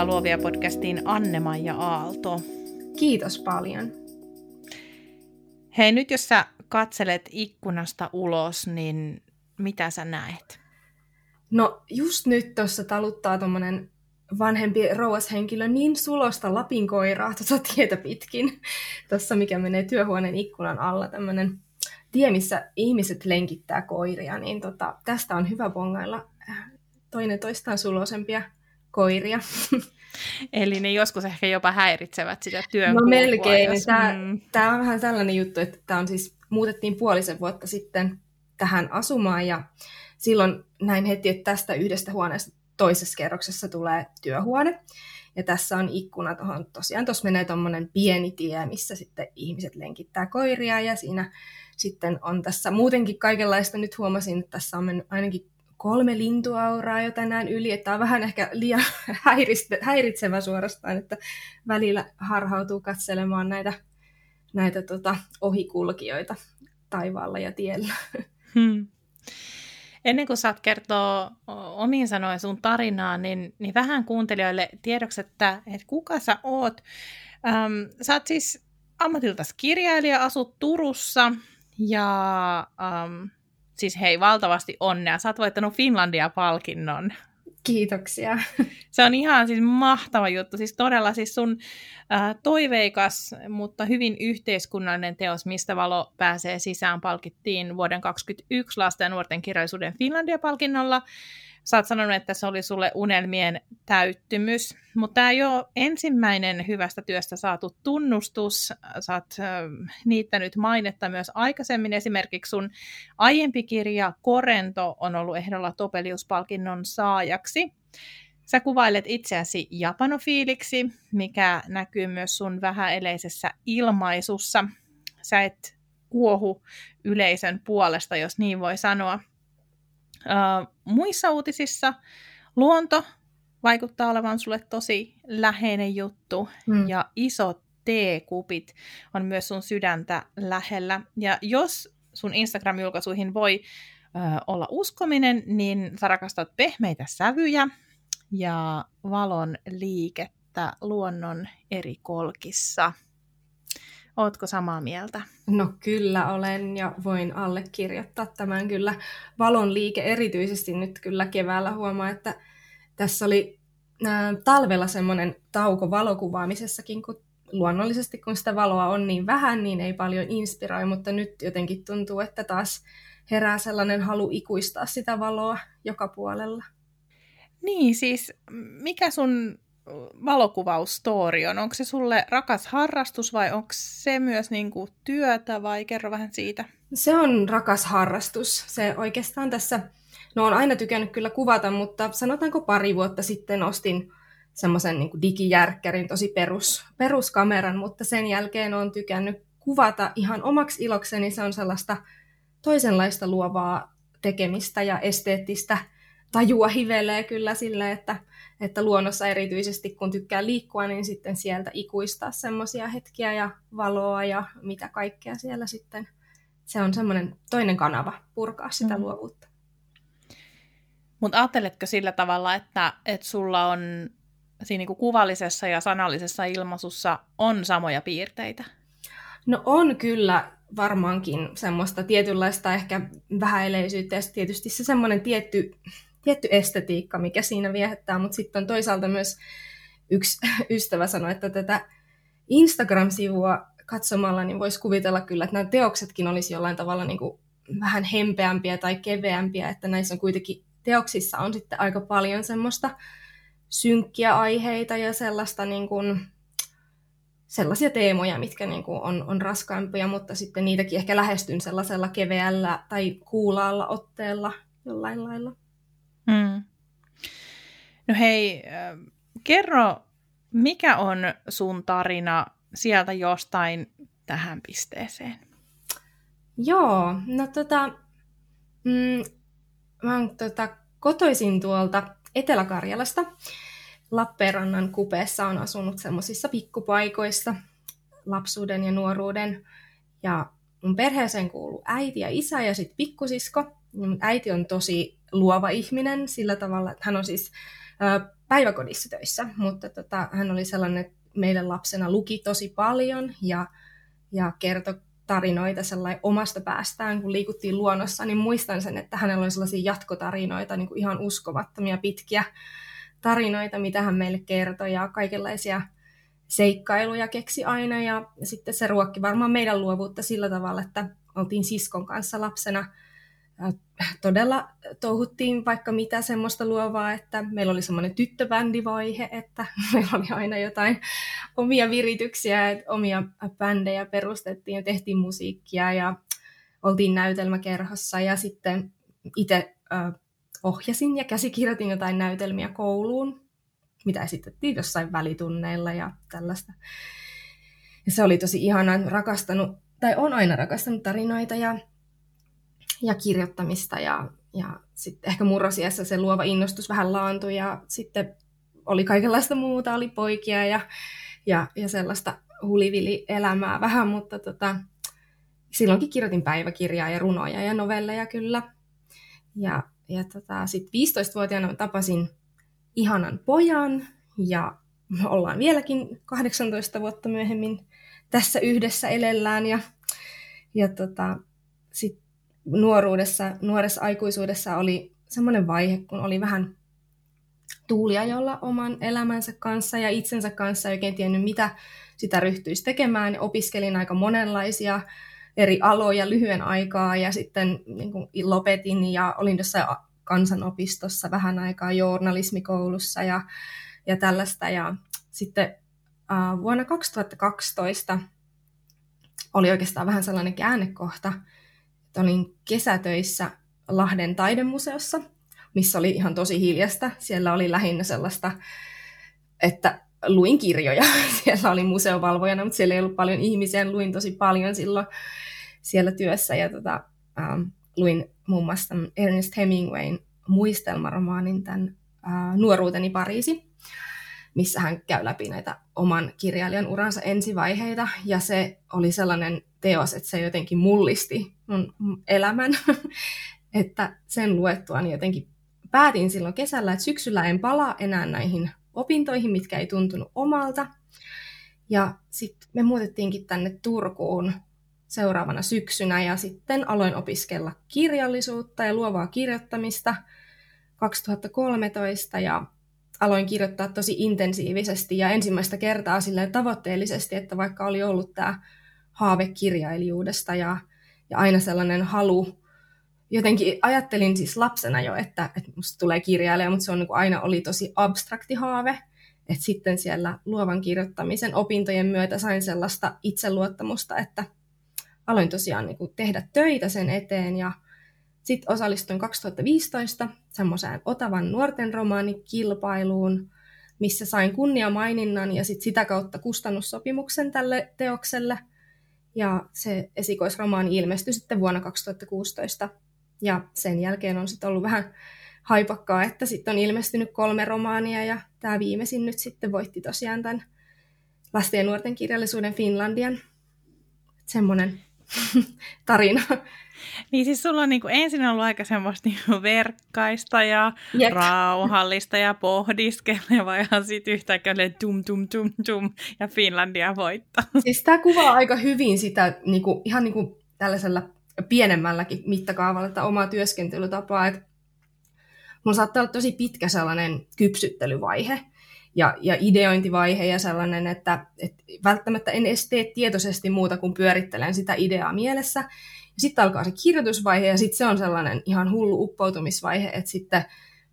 Tervetuloa Luovia podcastiin Anne-Maija Aalto. Kiitos paljon. Hei, nyt jos sä katselet ikkunasta ulos, niin mitä sä näet? No just nyt tuossa taluttaa tuommoinen vanhempi rouvashenkilö niin sulosta Lapin koiraa tuota tietä pitkin. Tuossa mikä menee työhuoneen ikkunan alla tämmöinen tie, missä ihmiset lenkittää koiria, niin tota, tästä on hyvä bongailla toinen toistaan sulosempia koiria. Eli ne joskus ehkä jopa häiritsevät sitä työn No melkein. Jos... Tämä, mm. tämä on vähän tällainen juttu, että tämä on siis, muutettiin puolisen vuotta sitten tähän asumaan ja silloin näin heti, että tästä yhdestä huoneesta toisessa kerroksessa tulee työhuone. Ja tässä on ikkuna tuohon, tosiaan tuossa menee tuommoinen pieni tie, missä sitten ihmiset lenkittää koiria ja siinä sitten on tässä muutenkin kaikenlaista. Nyt huomasin, että tässä on mennyt ainakin kolme lintuauraa jo tänään yli, että on vähän ehkä liian häiritsevä suorastaan, että välillä harhautuu katselemaan näitä, näitä tota, ohikulkijoita taivaalla ja tiellä. Hmm. Ennen kuin saat kertoa omiin sanoin sun tarinaa, niin, niin vähän kuuntelijoille tiedoksi, että, että kuka sä oot. Ähm, sä oot siis ammatiltas kirjailija, asut Turussa ja ähm, siis hei, valtavasti onnea. Sä oot voittanut Finlandia-palkinnon. Kiitoksia. Se on ihan siis mahtava juttu. Siis todella siis sun äh, toiveikas, mutta hyvin yhteiskunnallinen teos, mistä valo pääsee sisään, palkittiin vuoden 2021 lasten ja nuorten kirjallisuuden Finlandia-palkinnolla. Sä oot sanonut, että se oli sulle unelmien täyttymys, mutta tämä ei ole ensimmäinen hyvästä työstä saatu tunnustus. Sä oot niittänyt mainetta myös aikaisemmin. Esimerkiksi sun aiempi kirja Korento on ollut ehdolla Topelius-palkinnon saajaksi. Sä kuvailet itseäsi japanofiiliksi, mikä näkyy myös sun vähäeleisessä ilmaisussa. Sä et kuohu yleisön puolesta, jos niin voi sanoa. Uh, muissa uutisissa luonto vaikuttaa olevan sulle tosi läheinen juttu mm. ja isot teekupit on myös sun sydäntä lähellä. Ja jos sun Instagram-julkaisuihin voi uh, olla uskominen, niin sä rakastat pehmeitä sävyjä ja valon liikettä luonnon eri kolkissa. Ootko samaa mieltä? No kyllä olen ja voin allekirjoittaa tämän kyllä. Valon liike erityisesti nyt kyllä keväällä huomaa, että tässä oli ää, talvella semmoinen tauko valokuvaamisessakin, kun luonnollisesti kun sitä valoa on niin vähän, niin ei paljon inspiroi, mutta nyt jotenkin tuntuu, että taas herää sellainen halu ikuistaa sitä valoa joka puolella. Niin, siis mikä sun valokuvausstory on? Onko se sulle rakas harrastus vai onko se myös niin kuin työtä vai kerro vähän siitä? Se on rakas harrastus. Se oikeastaan tässä, no on aina tykännyt kyllä kuvata, mutta sanotaanko pari vuotta sitten ostin semmoisen niin digijärkkärin, tosi perus, peruskameran, mutta sen jälkeen on tykännyt kuvata ihan omaksi ilokseni. Se on sellaista toisenlaista luovaa tekemistä ja esteettistä tajua hivelee kyllä sille, että että luonnossa erityisesti kun tykkää liikkua, niin sitten sieltä ikuistaa semmoisia hetkiä ja valoa ja mitä kaikkea siellä sitten. Se on semmoinen toinen kanava purkaa sitä mm. luovuutta. Mutta ajatteletko sillä tavalla, että, että sulla on siinä niinku kuvallisessa ja sanallisessa ilmaisussa on samoja piirteitä? No on kyllä varmaankin semmoista tietynlaista ehkä vähäileisyyttä ja tietysti se semmoinen tietty tietty estetiikka, mikä siinä viehättää, mutta sitten on toisaalta myös yksi ystävä sanoi, että tätä Instagram-sivua katsomalla niin voisi kuvitella kyllä, että nämä teoksetkin olisi jollain tavalla niin kuin vähän hempeämpiä tai keveämpiä, että näissä on kuitenkin teoksissa on sitten aika paljon semmoista synkkiä aiheita ja sellaista niin kuin, sellaisia teemoja, mitkä niin kuin on, on raskaimpia, mutta sitten niitäkin ehkä lähestyn sellaisella keveällä tai kuulaalla otteella jollain lailla. Mm. No hei, kerro, mikä on sun tarina sieltä jostain tähän pisteeseen? Joo, no tota, mm, mä oon tota, kotoisin tuolta Etelä-Karjalasta. Lappeenrannan kupeessa on asunut semmoisissa pikkupaikoissa lapsuuden ja nuoruuden. Ja mun perheeseen kuuluu äiti ja isä ja sitten pikkusisko. Mun äiti on tosi luova ihminen sillä tavalla, että hän on siis päiväkodissa töissä, mutta tota, hän oli sellainen, että meidän lapsena luki tosi paljon ja, ja kertoi tarinoita sellainen omasta päästään, kun liikuttiin luonnossa, niin muistan sen, että hänellä oli sellaisia jatkotarinoita, niin kuin ihan uskomattomia pitkiä tarinoita, mitä hän meille kertoi ja kaikenlaisia seikkailuja keksi aina. Ja sitten se ruokki varmaan meidän luovuutta sillä tavalla, että oltiin siskon kanssa lapsena todella touhuttiin vaikka mitä semmoista luovaa, että meillä oli semmoinen tyttövändivoihe, että meillä oli aina jotain omia virityksiä, että omia bändejä perustettiin ja tehtiin musiikkia ja oltiin näytelmäkerhossa ja sitten itse ohjasin ja käsikirjoitin jotain näytelmiä kouluun, mitä esitettiin jossain välitunneilla ja tällaista. Ja se oli tosi ihanaa, rakastanut, tai on aina rakastanut tarinoita ja, ja kirjoittamista ja, ja sitten ehkä murrosiassa se luova innostus vähän laantui ja sitten oli kaikenlaista muuta, oli poikia ja, ja, ja sellaista hulivili-elämää vähän, mutta tota, silloinkin kirjoitin päiväkirjaa ja runoja ja novelleja kyllä. Ja, ja tota, sitten 15-vuotiaana tapasin ihanan pojan ja ollaan vieläkin 18 vuotta myöhemmin tässä yhdessä elellään ja, ja tota, sit nuoruudessa, nuoressa aikuisuudessa oli semmoinen vaihe, kun oli vähän tuuliajolla oman elämänsä kanssa ja itsensä kanssa ei oikein tiennyt, mitä sitä ryhtyisi tekemään. Opiskelin aika monenlaisia eri aloja lyhyen aikaa ja sitten niin kuin lopetin ja olin jossain kansanopistossa vähän aikaa journalismikoulussa ja, ja tällaista. Ja sitten äh, vuonna 2012 oli oikeastaan vähän sellainen käännekohta, olin kesätöissä Lahden taidemuseossa, missä oli ihan tosi hiljasta. Siellä oli lähinnä sellaista, että luin kirjoja. Siellä oli museovalvojana, mutta siellä ei ollut paljon ihmisiä. Luin tosi paljon silloin siellä työssä ja tota, ähm, luin muun muassa Ernest Hemingwayn muistelmaromaanin tämän äh, Nuoruuteni Pariisi, missä hän käy läpi näitä oman kirjailijan uransa ensivaiheita. Ja se oli sellainen teos, että se jotenkin mullisti mun elämän, että sen luettuani jotenkin päätin silloin kesällä, että syksyllä en palaa enää näihin opintoihin, mitkä ei tuntunut omalta. Ja sitten me muutettiinkin tänne Turkuun seuraavana syksynä ja sitten aloin opiskella kirjallisuutta ja luovaa kirjoittamista 2013 ja aloin kirjoittaa tosi intensiivisesti ja ensimmäistä kertaa silleen tavoitteellisesti, että vaikka oli ollut tämä haave kirjailijuudesta ja, ja aina sellainen halu, jotenkin ajattelin siis lapsena jo, että, että musta tulee kirjailija, mutta se on niin kuin aina oli tosi abstrakti haave, että sitten siellä luovan kirjoittamisen opintojen myötä sain sellaista itseluottamusta, että aloin tosiaan niin kuin tehdä töitä sen eteen ja sitten osallistuin 2015 semmoiseen Otavan nuorten romaanikilpailuun, missä sain kunniamaininnan ja sit sitä kautta kustannussopimuksen tälle teokselle. Ja se esikoisromaani ilmestyi sitten vuonna 2016. Ja sen jälkeen on sitten ollut vähän haipakkaa, että sitten on ilmestynyt kolme romaania ja tämä viimeisin nyt sitten voitti tosiaan tämän lasten ja nuorten kirjallisuuden Finlandian. Semmoinen tarina. Niin siis sulla on niin kuin ensin ollut aika semmoista niin verkkaista ja Jep. rauhallista ja pohdiskeleva ja sitten yhtäkkiä tum tum tum tum ja Finlandia voittaa. Siis tämä kuvaa aika hyvin sitä niin kuin, ihan niin kuin tällaisella pienemmälläkin mittakaavalla että omaa työskentelytapaa. Että mulla saattaa olla tosi pitkä sellainen kypsyttelyvaihe ja, ja ideointivaihe ja sellainen, että, että välttämättä en edes tee tietoisesti muuta kuin pyörittelen sitä ideaa mielessä. Sitten alkaa se kirjoitusvaihe ja sitten se on sellainen ihan hullu uppoutumisvaihe, että sitten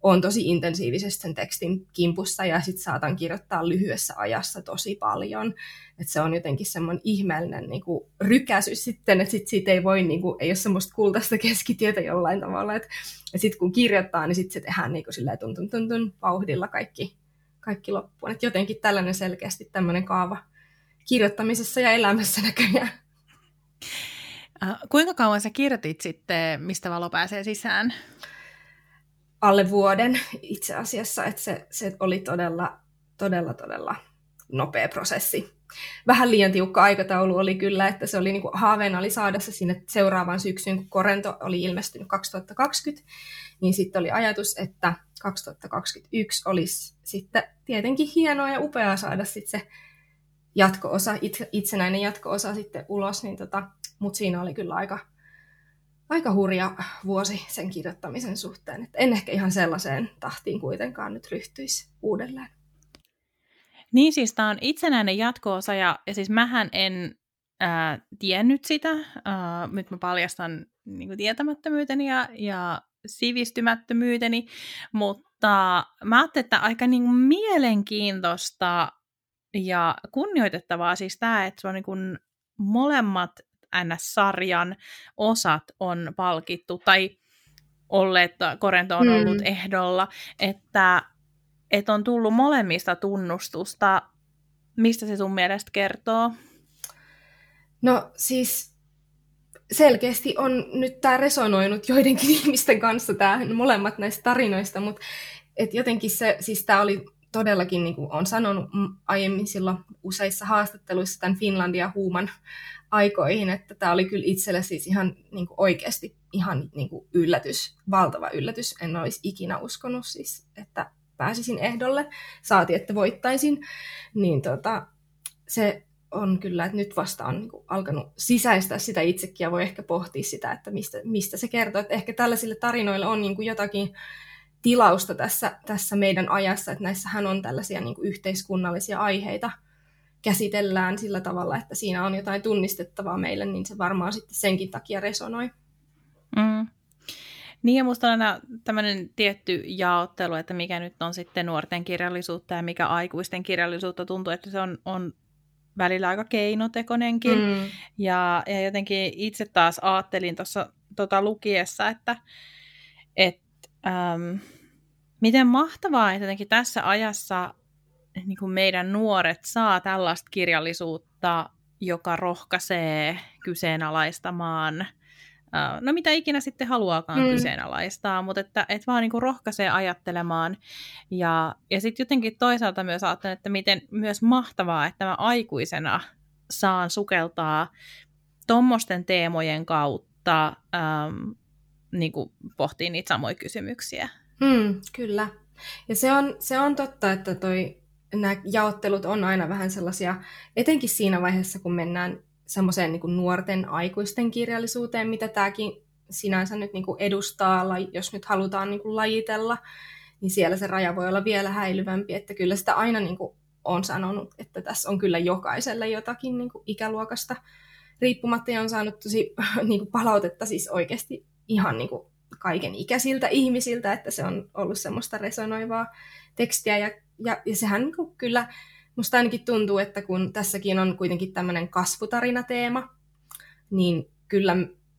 on tosi intensiivisesti sen tekstin kimpussa ja sitten saatan kirjoittaa lyhyessä ajassa tosi paljon. Että se on jotenkin semmoinen ihmeellinen niin kuin, rykäsy sitten, että sit siitä ei voi, niin kuin, ei ole semmoista kultaista keskitietä jollain tavalla. Että et sitten kun kirjoittaa, niin sitten se tehdään niin kuin, silleen tun, tun, tun, tun, vauhdilla kaikki, kaikki loppuun. Että jotenkin tällainen selkeästi tämmöinen kaava kirjoittamisessa ja elämässä näköjään. Äh, kuinka kauan sä kirjoitit sitten, mistä valo pääsee sisään? Alle vuoden itse asiassa, että se, se oli todella, todella, todella nopea prosessi. Vähän liian tiukka aikataulu oli kyllä, että se oli niin kuin, haaveena oli saada se sinne seuraavaan syksyyn, kun Korento oli ilmestynyt 2020, niin sitten oli ajatus, että 2021 olisi sitten tietenkin hienoa ja upeaa saada sitten se jatko-osa, itsenäinen jatko-osa sitten ulos, niin tota, mutta siinä oli kyllä aika, aika hurja vuosi sen kirjoittamisen suhteen. Että en ehkä ihan sellaiseen tahtiin kuitenkaan nyt ryhtyisi uudelleen. Niin siis tämä on itsenäinen jatko-osa ja, ja siis mähän en ää, tiennyt sitä. Ää, nyt mä paljastan niin kuin tietämättömyyteni ja, ja sivistymättömyyteni, mutta mä ajattelin, että aika niin kuin mielenkiintoista ja kunnioitettavaa siis tämä, että se on niin kuin molemmat NS-sarjan osat on palkittu, tai olleet, Korento on ollut mm. ehdolla, että, että on tullut molemmista tunnustusta. Mistä se sun mielestä kertoo? No siis selkeästi on nyt tämä resonoinut joidenkin ihmisten kanssa, tämä molemmat näistä tarinoista, mutta et jotenkin se, siis tämä oli todellakin, niin kuin olen sanonut aiemmin silloin useissa haastatteluissa tämän Finlandia huuman aikoihin, että tämä oli kyllä itselle siis ihan niin kuin oikeasti ihan niin kuin yllätys, valtava yllätys. En olisi ikinä uskonut siis, että pääsisin ehdolle, saati, että voittaisin. Niin tota, se on kyllä, että nyt vasta on niin kuin alkanut sisäistää sitä itsekin ja voi ehkä pohtia sitä, että mistä, mistä se kertoo. Että ehkä tällaisille tarinoille on niin kuin jotakin tilausta tässä, tässä meidän ajassa, että näissähän on tällaisia niin kuin yhteiskunnallisia aiheita käsitellään sillä tavalla, että siinä on jotain tunnistettavaa meille, niin se varmaan sitten senkin takia resonoi. Mm. Niin ja musta on aina tämmöinen tietty jaottelu, että mikä nyt on sitten nuorten kirjallisuutta ja mikä aikuisten kirjallisuutta tuntuu, että se on, on välillä aika keinotekonenkin. Mm. Ja, ja jotenkin itse taas ajattelin tuossa tota lukiessa, että et, äm, miten mahtavaa, että jotenkin tässä ajassa niin kuin meidän nuoret saa tällaista kirjallisuutta, joka rohkaisee kyseenalaistamaan no mitä ikinä sitten haluaakaan mm. kyseenalaistaa, mutta että, että vaan niin kuin rohkaisee ajattelemaan. Ja, ja sitten jotenkin toisaalta myös ajattelen, että miten myös mahtavaa, että mä aikuisena saan sukeltaa tuommoisten teemojen kautta äm, niin kuin pohtii niitä samoja kysymyksiä. Mm, kyllä. Ja se on, se on totta, että toi, nämä jaottelut on aina vähän sellaisia, etenkin siinä vaiheessa, kun mennään semmoiseen niin nuorten aikuisten kirjallisuuteen, mitä tämäkin sinänsä nyt niin kuin edustaa, jos nyt halutaan niin kuin lajitella, niin siellä se raja voi olla vielä häilyvämpi, että kyllä sitä aina niin kuin on sanonut, että tässä on kyllä jokaiselle jotakin niin kuin ikäluokasta riippumatta, ja on saanut tosi niin kuin palautetta siis oikeasti ihan niin kuin kaiken ikäisiltä ihmisiltä, että se on ollut semmoista resonoivaa tekstiä, ja, ja, ja sehän niin kuin kyllä musta ainakin tuntuu, että kun tässäkin on kuitenkin tämmöinen kasvutarinateema, niin kyllä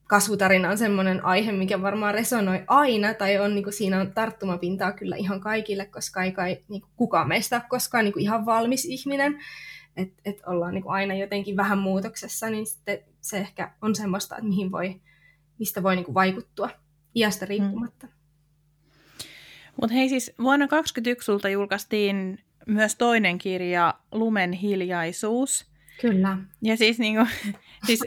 kasvutarina on semmoinen aihe, mikä varmaan resonoi aina, tai on, niin kuin, siinä on tarttumapintaa kyllä ihan kaikille, koska ei kai niin kuin, kukaan meistä ole koskaan niin kuin, ihan valmis ihminen, että et ollaan niin kuin, aina jotenkin vähän muutoksessa, niin sitten se ehkä on semmoista, että mihin voi, mistä voi niin kuin, vaikuttua iästä riippumatta. Mm. Mutta hei siis vuonna 2021 sulta julkaistiin myös toinen kirja, Lumen hiljaisuus. Kyllä. Ja siis, niin kuin, siis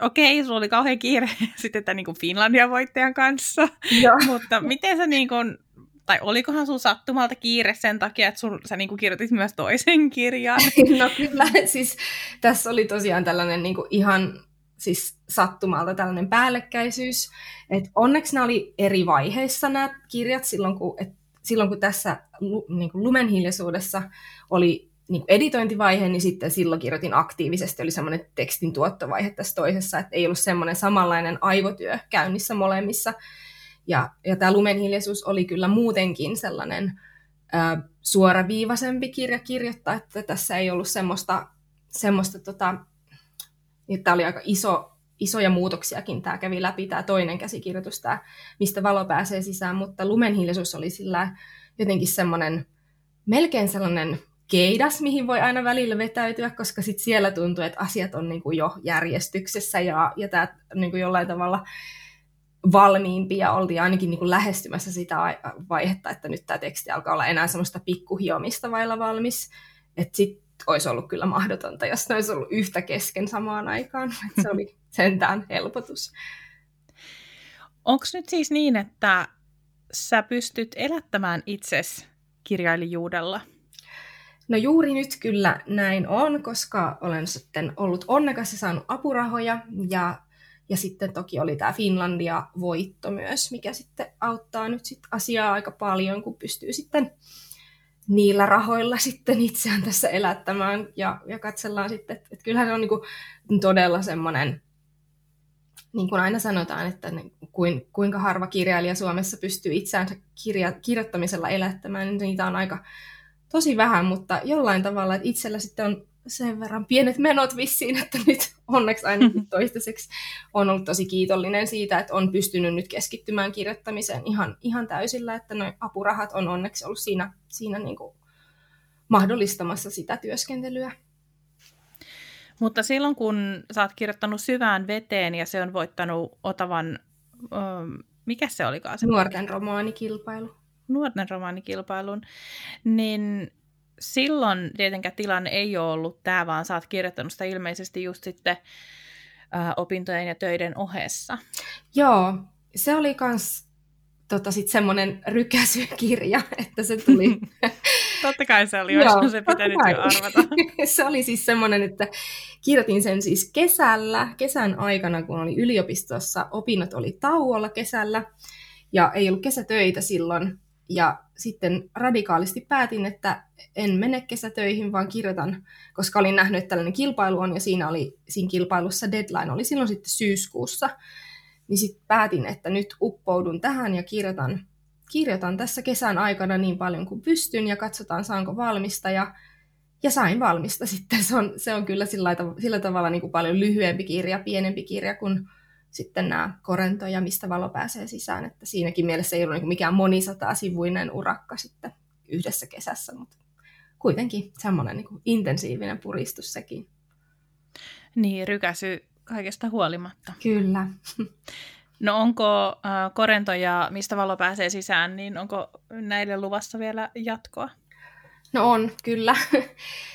okei, okay, sulla oli kauhean kiire sitten tämän niin Finlandia voittajan kanssa, Joo. mutta miten sä niin kuin, tai olikohan sun sattumalta kiire sen takia, että sun, sä niin kuin kirjoitit myös toisen kirjan? No kyllä, siis tässä oli tosiaan tällainen niin kuin ihan siis sattumalta tällainen päällekkäisyys. Et onneksi nämä oli eri vaiheissa nämä kirjat silloin, kun, et silloin kun tässä niin kuin lumen hiljaisuudessa oli niin kuin editointivaihe, niin sitten silloin kirjoitin aktiivisesti, oli semmoinen tekstin tuottovaihe tässä toisessa, että ei ollut semmoinen samanlainen aivotyö käynnissä molemmissa. Ja, ja tämä lumen hiljaisuus oli kyllä muutenkin sellainen ä, suoraviivaisempi kirja kirjoittaa, että tässä ei ollut semmoista, semmoista tota, niin tämä oli aika iso, isoja muutoksiakin tämä kävi läpi, tämä toinen käsikirjoitus, tämä, mistä valo pääsee sisään, mutta lumen hiljaisuus oli sillä jotenkin semmoinen, melkein sellainen keidas, mihin voi aina välillä vetäytyä, koska sit siellä tuntuu, että asiat on niin kuin jo järjestyksessä ja, ja tämä niin kuin jollain tavalla valmiimpi ja oltiin ainakin niin kuin lähestymässä sitä vaihetta, että nyt tämä teksti alkaa olla enää semmoista pikkuhiomista vailla valmis. Sitten olisi ollut kyllä mahdotonta, jos ne olisi ollut yhtä kesken samaan aikaan. se oli sentään helpotus. Onko nyt siis niin, että sä pystyt elättämään itses kirjailijuudella? No juuri nyt kyllä näin on, koska olen sitten ollut onnekas ja saanut apurahoja ja, ja sitten toki oli tämä Finlandia-voitto myös, mikä sitten auttaa nyt sit asiaa aika paljon, kun pystyy sitten niillä rahoilla sitten itseään tässä elättämään ja, ja katsellaan sitten, että, että kyllähän se on niin kuin todella semmoinen, niin kuin aina sanotaan, että ne, kuin, kuinka harva kirjailija Suomessa pystyy itseänsä kirja, kirjoittamisella elättämään, niin niitä on aika tosi vähän, mutta jollain tavalla, että itsellä sitten on sen verran pienet menot vissiin, että nyt onneksi ainakin toistaiseksi on ollut tosi kiitollinen siitä, että on pystynyt nyt keskittymään kirjoittamiseen ihan, ihan täysillä, että noin apurahat on onneksi ollut siinä, siinä niin kuin mahdollistamassa sitä työskentelyä. Mutta silloin kun sä oot kirjoittanut syvään veteen ja se on voittanut Otavan, mikä se olikaan? Se Nuorten romaanikilpailu. Nuorten romaanikilpailun, niin silloin tietenkään tilanne ei ole ollut tämä, vaan sä oot kirjoittanut sitä ilmeisesti just sitten ää, opintojen ja töiden ohessa. Joo, se oli kans tota, sit semmoinen rykäsykirja, että se tuli... totta kai se oli, Joo, se pitänyt jo arvata. se oli siis semmoinen, että kirjoitin sen siis kesällä, kesän aikana, kun oli yliopistossa, opinnot oli tauolla kesällä, ja ei ollut kesätöitä silloin, ja sitten radikaalisti päätin, että en mene kesätöihin, vaan kirjoitan, koska olin nähnyt, että tällainen kilpailu on, ja siinä, oli, siinä kilpailussa deadline oli silloin sitten syyskuussa. Niin sitten päätin, että nyt uppoudun tähän ja kirjoitan, kirjoitan tässä kesän aikana niin paljon kuin pystyn, ja katsotaan saanko valmista, ja, ja sain valmista sitten. Se on, se on kyllä sillä, sillä tavalla niin kuin paljon lyhyempi kirja, pienempi kirja kuin sitten nämä korento ja mistä valo pääsee sisään. Että siinäkin mielessä ei ollut niin mikään monisataa sivuinen urakka sitten yhdessä kesässä, mutta kuitenkin semmoinen niin intensiivinen puristus sekin. Niin, rykäsy kaikesta huolimatta. Kyllä. No onko äh, Korento ja Mistä valo pääsee sisään, niin onko näille luvassa vielä jatkoa? No on, kyllä.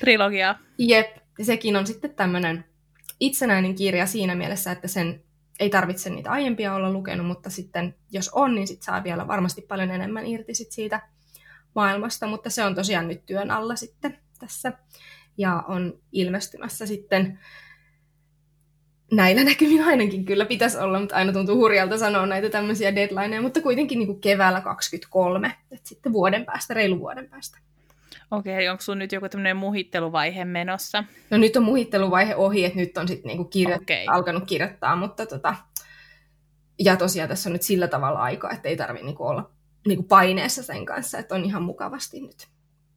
Trilogia. Jep, sekin on sitten tämmöinen itsenäinen kirja siinä mielessä, että sen ei tarvitse niitä aiempia olla lukenut, mutta sitten jos on, niin sit saa vielä varmasti paljon enemmän irti sit siitä maailmasta, mutta se on tosiaan nyt työn alla sitten tässä ja on ilmestymässä sitten näillä näkymin ainakin kyllä pitäisi olla, mutta aina tuntuu hurjalta sanoa näitä tämmöisiä deadlineja, mutta kuitenkin niin kuin keväällä 23, että sitten vuoden päästä, reilu vuoden päästä. Okei, onko sun nyt joku tämmöinen muhitteluvaihe menossa? No nyt on muhitteluvaihe ohi, että nyt on sitten niinku kirjo- okay. alkanut kirjoittaa, mutta tota, ja tosiaan tässä on nyt sillä tavalla aika, että ei tarvitse niinku olla niinku paineessa sen kanssa, että on ihan mukavasti nyt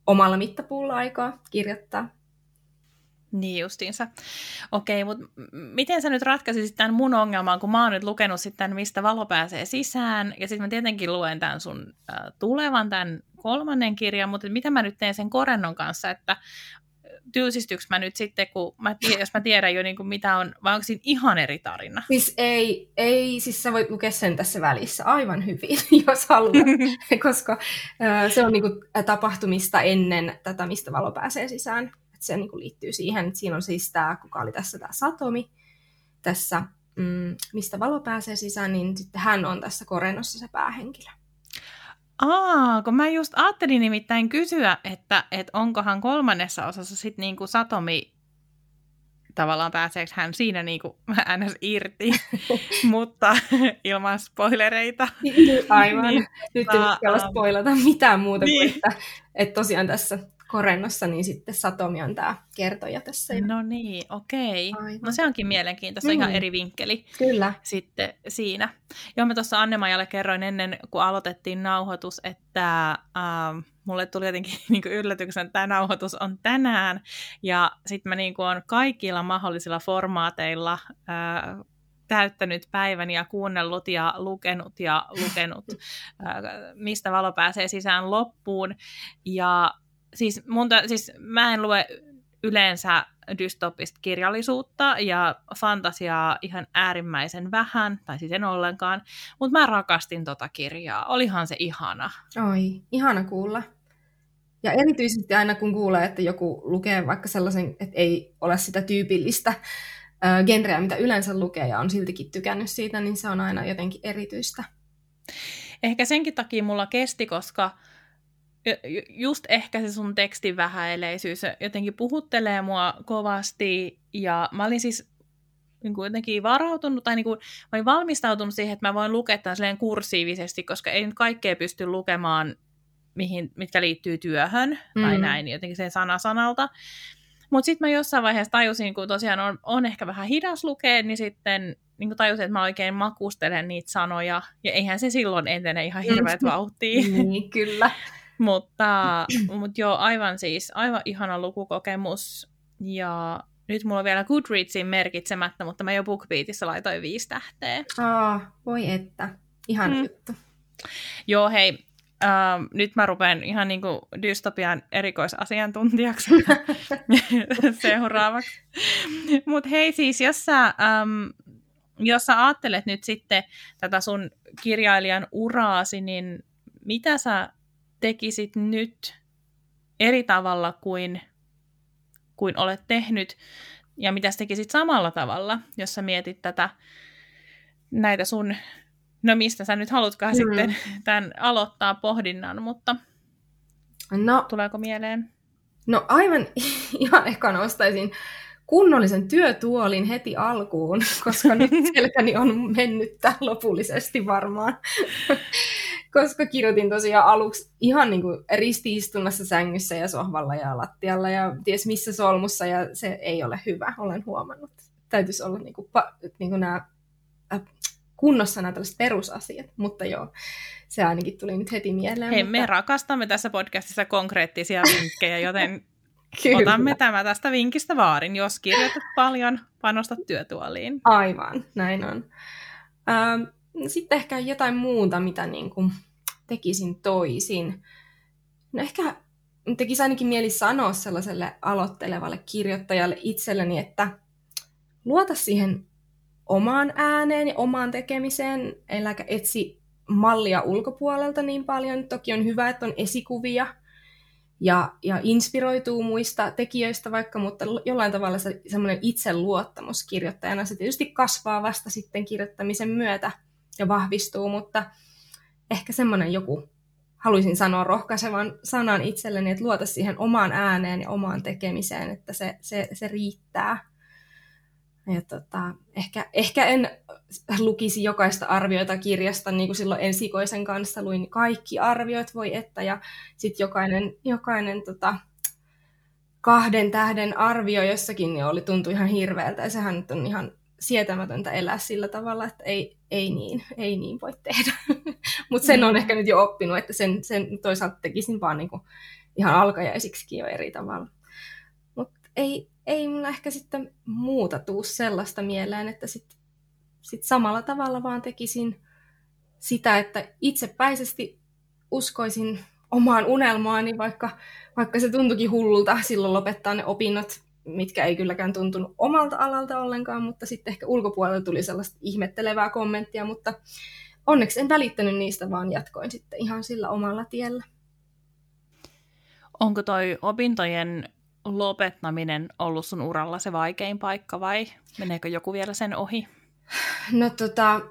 omalla mittapuulla aikaa kirjoittaa. Niin justiinsa. Okei, mutta miten sä nyt ratkaisisit tämän mun ongelman, kun mä oon nyt lukenut sitten, mistä valo pääsee sisään, ja sitten mä tietenkin luen tämän sun äh, tulevan, tämän kolmannen kirjan, mutta mitä mä nyt teen sen korennon kanssa, että tylsistyykö mä nyt sitten, kun mä tiedän, jos mä tiedän jo niin kuin mitä on, vai onko siinä ihan eri tarina? Siis ei, ei, siis sä voit lukea sen tässä välissä aivan hyvin, jos haluat, koska äh, se on niin kuin, tapahtumista ennen tätä, mistä valo pääsee sisään se niin kuin liittyy siihen, että siinä on siis tämä, kuka oli tässä tämä Satomi, tässä, mm, mistä valo pääsee sisään, niin sitten hän on tässä Korenossa se päähenkilö. Aa, kun mä just ajattelin nimittäin kysyä, että, että onkohan kolmannessa osassa sitten niinku Satomi tavallaan pääseekö hän siinä niinku ns. irti, mutta ilman spoilereita. Aivan. niin, Nyt ei uskalla spoilata mitään muuta niin. kuin, että, että tosiaan tässä korennossa, niin sitten Satomi on tämä kertoja tässä. No niin, okei. Okay. No se onkin mielenkiintoista, mm. ihan eri vinkkeli Kyllä. sitten siinä. Joo, mä tuossa Annemajalle kerroin ennen, kun aloitettiin nauhoitus, että äh, mulle tuli jotenkin niin yllätyksen, että tämä nauhoitus on tänään, ja sitten mä niin on kaikilla mahdollisilla formaateilla äh, täyttänyt päivän ja kuunnellut ja lukenut ja lukenut, äh, mistä valo pääsee sisään loppuun. Ja siis, mun ta, siis mä en lue yleensä dystopista kirjallisuutta ja fantasiaa ihan äärimmäisen vähän, tai siis en ollenkaan, mutta mä rakastin tota kirjaa. Olihan se ihana. Oi, ihana kuulla. Ja erityisesti aina kun kuulee, että joku lukee vaikka sellaisen, että ei ole sitä tyypillistä genreä, mitä yleensä lukee ja on siltikin tykännyt siitä, niin se on aina jotenkin erityistä. Ehkä senkin takia mulla kesti, koska just ehkä se sun tekstin vähäileisyys jotenkin puhuttelee mua kovasti ja mä olin siis niin kuin jotenkin varautunut, tai niin kuin, mä olin valmistautunut siihen, että mä voin lukea tämän kursiivisesti, koska ei nyt kaikkea pysty lukemaan, mihin, mitkä liittyy työhön, mm. tai näin, jotenkin sen sana sanalta. Mutta sitten mä jossain vaiheessa tajusin, kun tosiaan on, on ehkä vähän hidas lukea, niin sitten niin kuin tajusin, että mä oikein makustelen niitä sanoja, ja eihän se silloin entene ihan hirveät vauhtia. niin, kyllä. mutta, mutta joo, aivan siis, aivan ihana lukukokemus, ja nyt mulla on vielä Goodreadsin merkitsemättä, mutta mä jo BookBeatissa laitoin viisi tähteä. Aa, voi että. Ihan mm. juttu. Joo, hei. Uh, nyt mä rupean ihan niin kuin dystopian erikoisasiantuntijaksi seuraavaksi. Mutta hei siis, jos sä, um, jos sä ajattelet nyt sitten tätä sun kirjailijan uraasi, niin mitä sä tekisit nyt eri tavalla kuin kuin olet tehnyt, ja mitä sä tekisit samalla tavalla, jos sä mietit tätä, näitä sun, no mistä sä nyt haluatkaan mm. sitten tämän aloittaa pohdinnan, mutta no, tuleeko mieleen? No aivan ihan ehkä nostaisin kunnollisen työtuolin heti alkuun, koska nyt selkäni on mennyttä lopullisesti varmaan koska kirjoitin tosiaan aluksi ihan niin kuin ristiistunnassa sängyssä ja sohvalla ja lattialla ja ties missä solmussa ja se ei ole hyvä, olen huomannut. Täytyisi olla niin kuin, niin kuin nämä äh, kunnossa nämä tällaiset perusasiat, mutta joo, se ainakin tuli nyt heti mieleen. Hei, mutta... me rakastamme tässä podcastissa konkreettisia vinkkejä, joten Kyllä. otamme tämä tästä vinkistä vaarin. Jos kirjoitat paljon, panostat työtuoliin. Aivan, näin on. Ähm, sitten ehkä jotain muuta, mitä niin kuin tekisin toisin. No ehkä tekisi ainakin mieli sanoa sellaiselle aloittelevalle kirjoittajalle itselleni, että luota siihen omaan ääneen ja omaan tekemiseen, eläkä etsi mallia ulkopuolelta niin paljon. Toki on hyvä, että on esikuvia ja, ja inspiroituu muista tekijöistä vaikka, mutta jollain tavalla se, semmoinen itseluottamus kirjoittajana, se tietysti kasvaa vasta sitten kirjoittamisen myötä ja vahvistuu, mutta ehkä semmoinen joku, haluaisin sanoa rohkaisevan sanan itselleni, että luota siihen omaan ääneen ja omaan tekemiseen, että se, se, se riittää. Ja tota, ehkä, ehkä en lukisi jokaista arviota kirjasta, niin kuin silloin ensikoisen kanssa luin kaikki arviot, voi että, ja sitten jokainen, jokainen tota, kahden tähden arvio jossakin niin oli, tuntui ihan hirveältä, ja sehän nyt on ihan sietämätöntä elää sillä tavalla, että ei, ei, niin, ei niin voi tehdä. Mutta sen on mm. ehkä nyt jo oppinut, että sen, sen toisaalta tekisin vaan niinku ihan alkajaisiksikin jo eri tavalla. Mutta ei, ei mulla ehkä sitten muuta tuu sellaista mieleen, että sitten sit samalla tavalla vaan tekisin sitä, että itsepäisesti uskoisin omaan unelmaani, vaikka, vaikka se tuntukin hullulta silloin lopettaa ne opinnot mitkä ei kylläkään tuntunut omalta alalta ollenkaan, mutta sitten ehkä ulkopuolella tuli sellaista ihmettelevää kommenttia, mutta onneksi en välittänyt niistä, vaan jatkoin sitten ihan sillä omalla tiellä. Onko toi opintojen lopettaminen ollut sun uralla se vaikein paikka vai meneekö joku vielä sen ohi? No tota,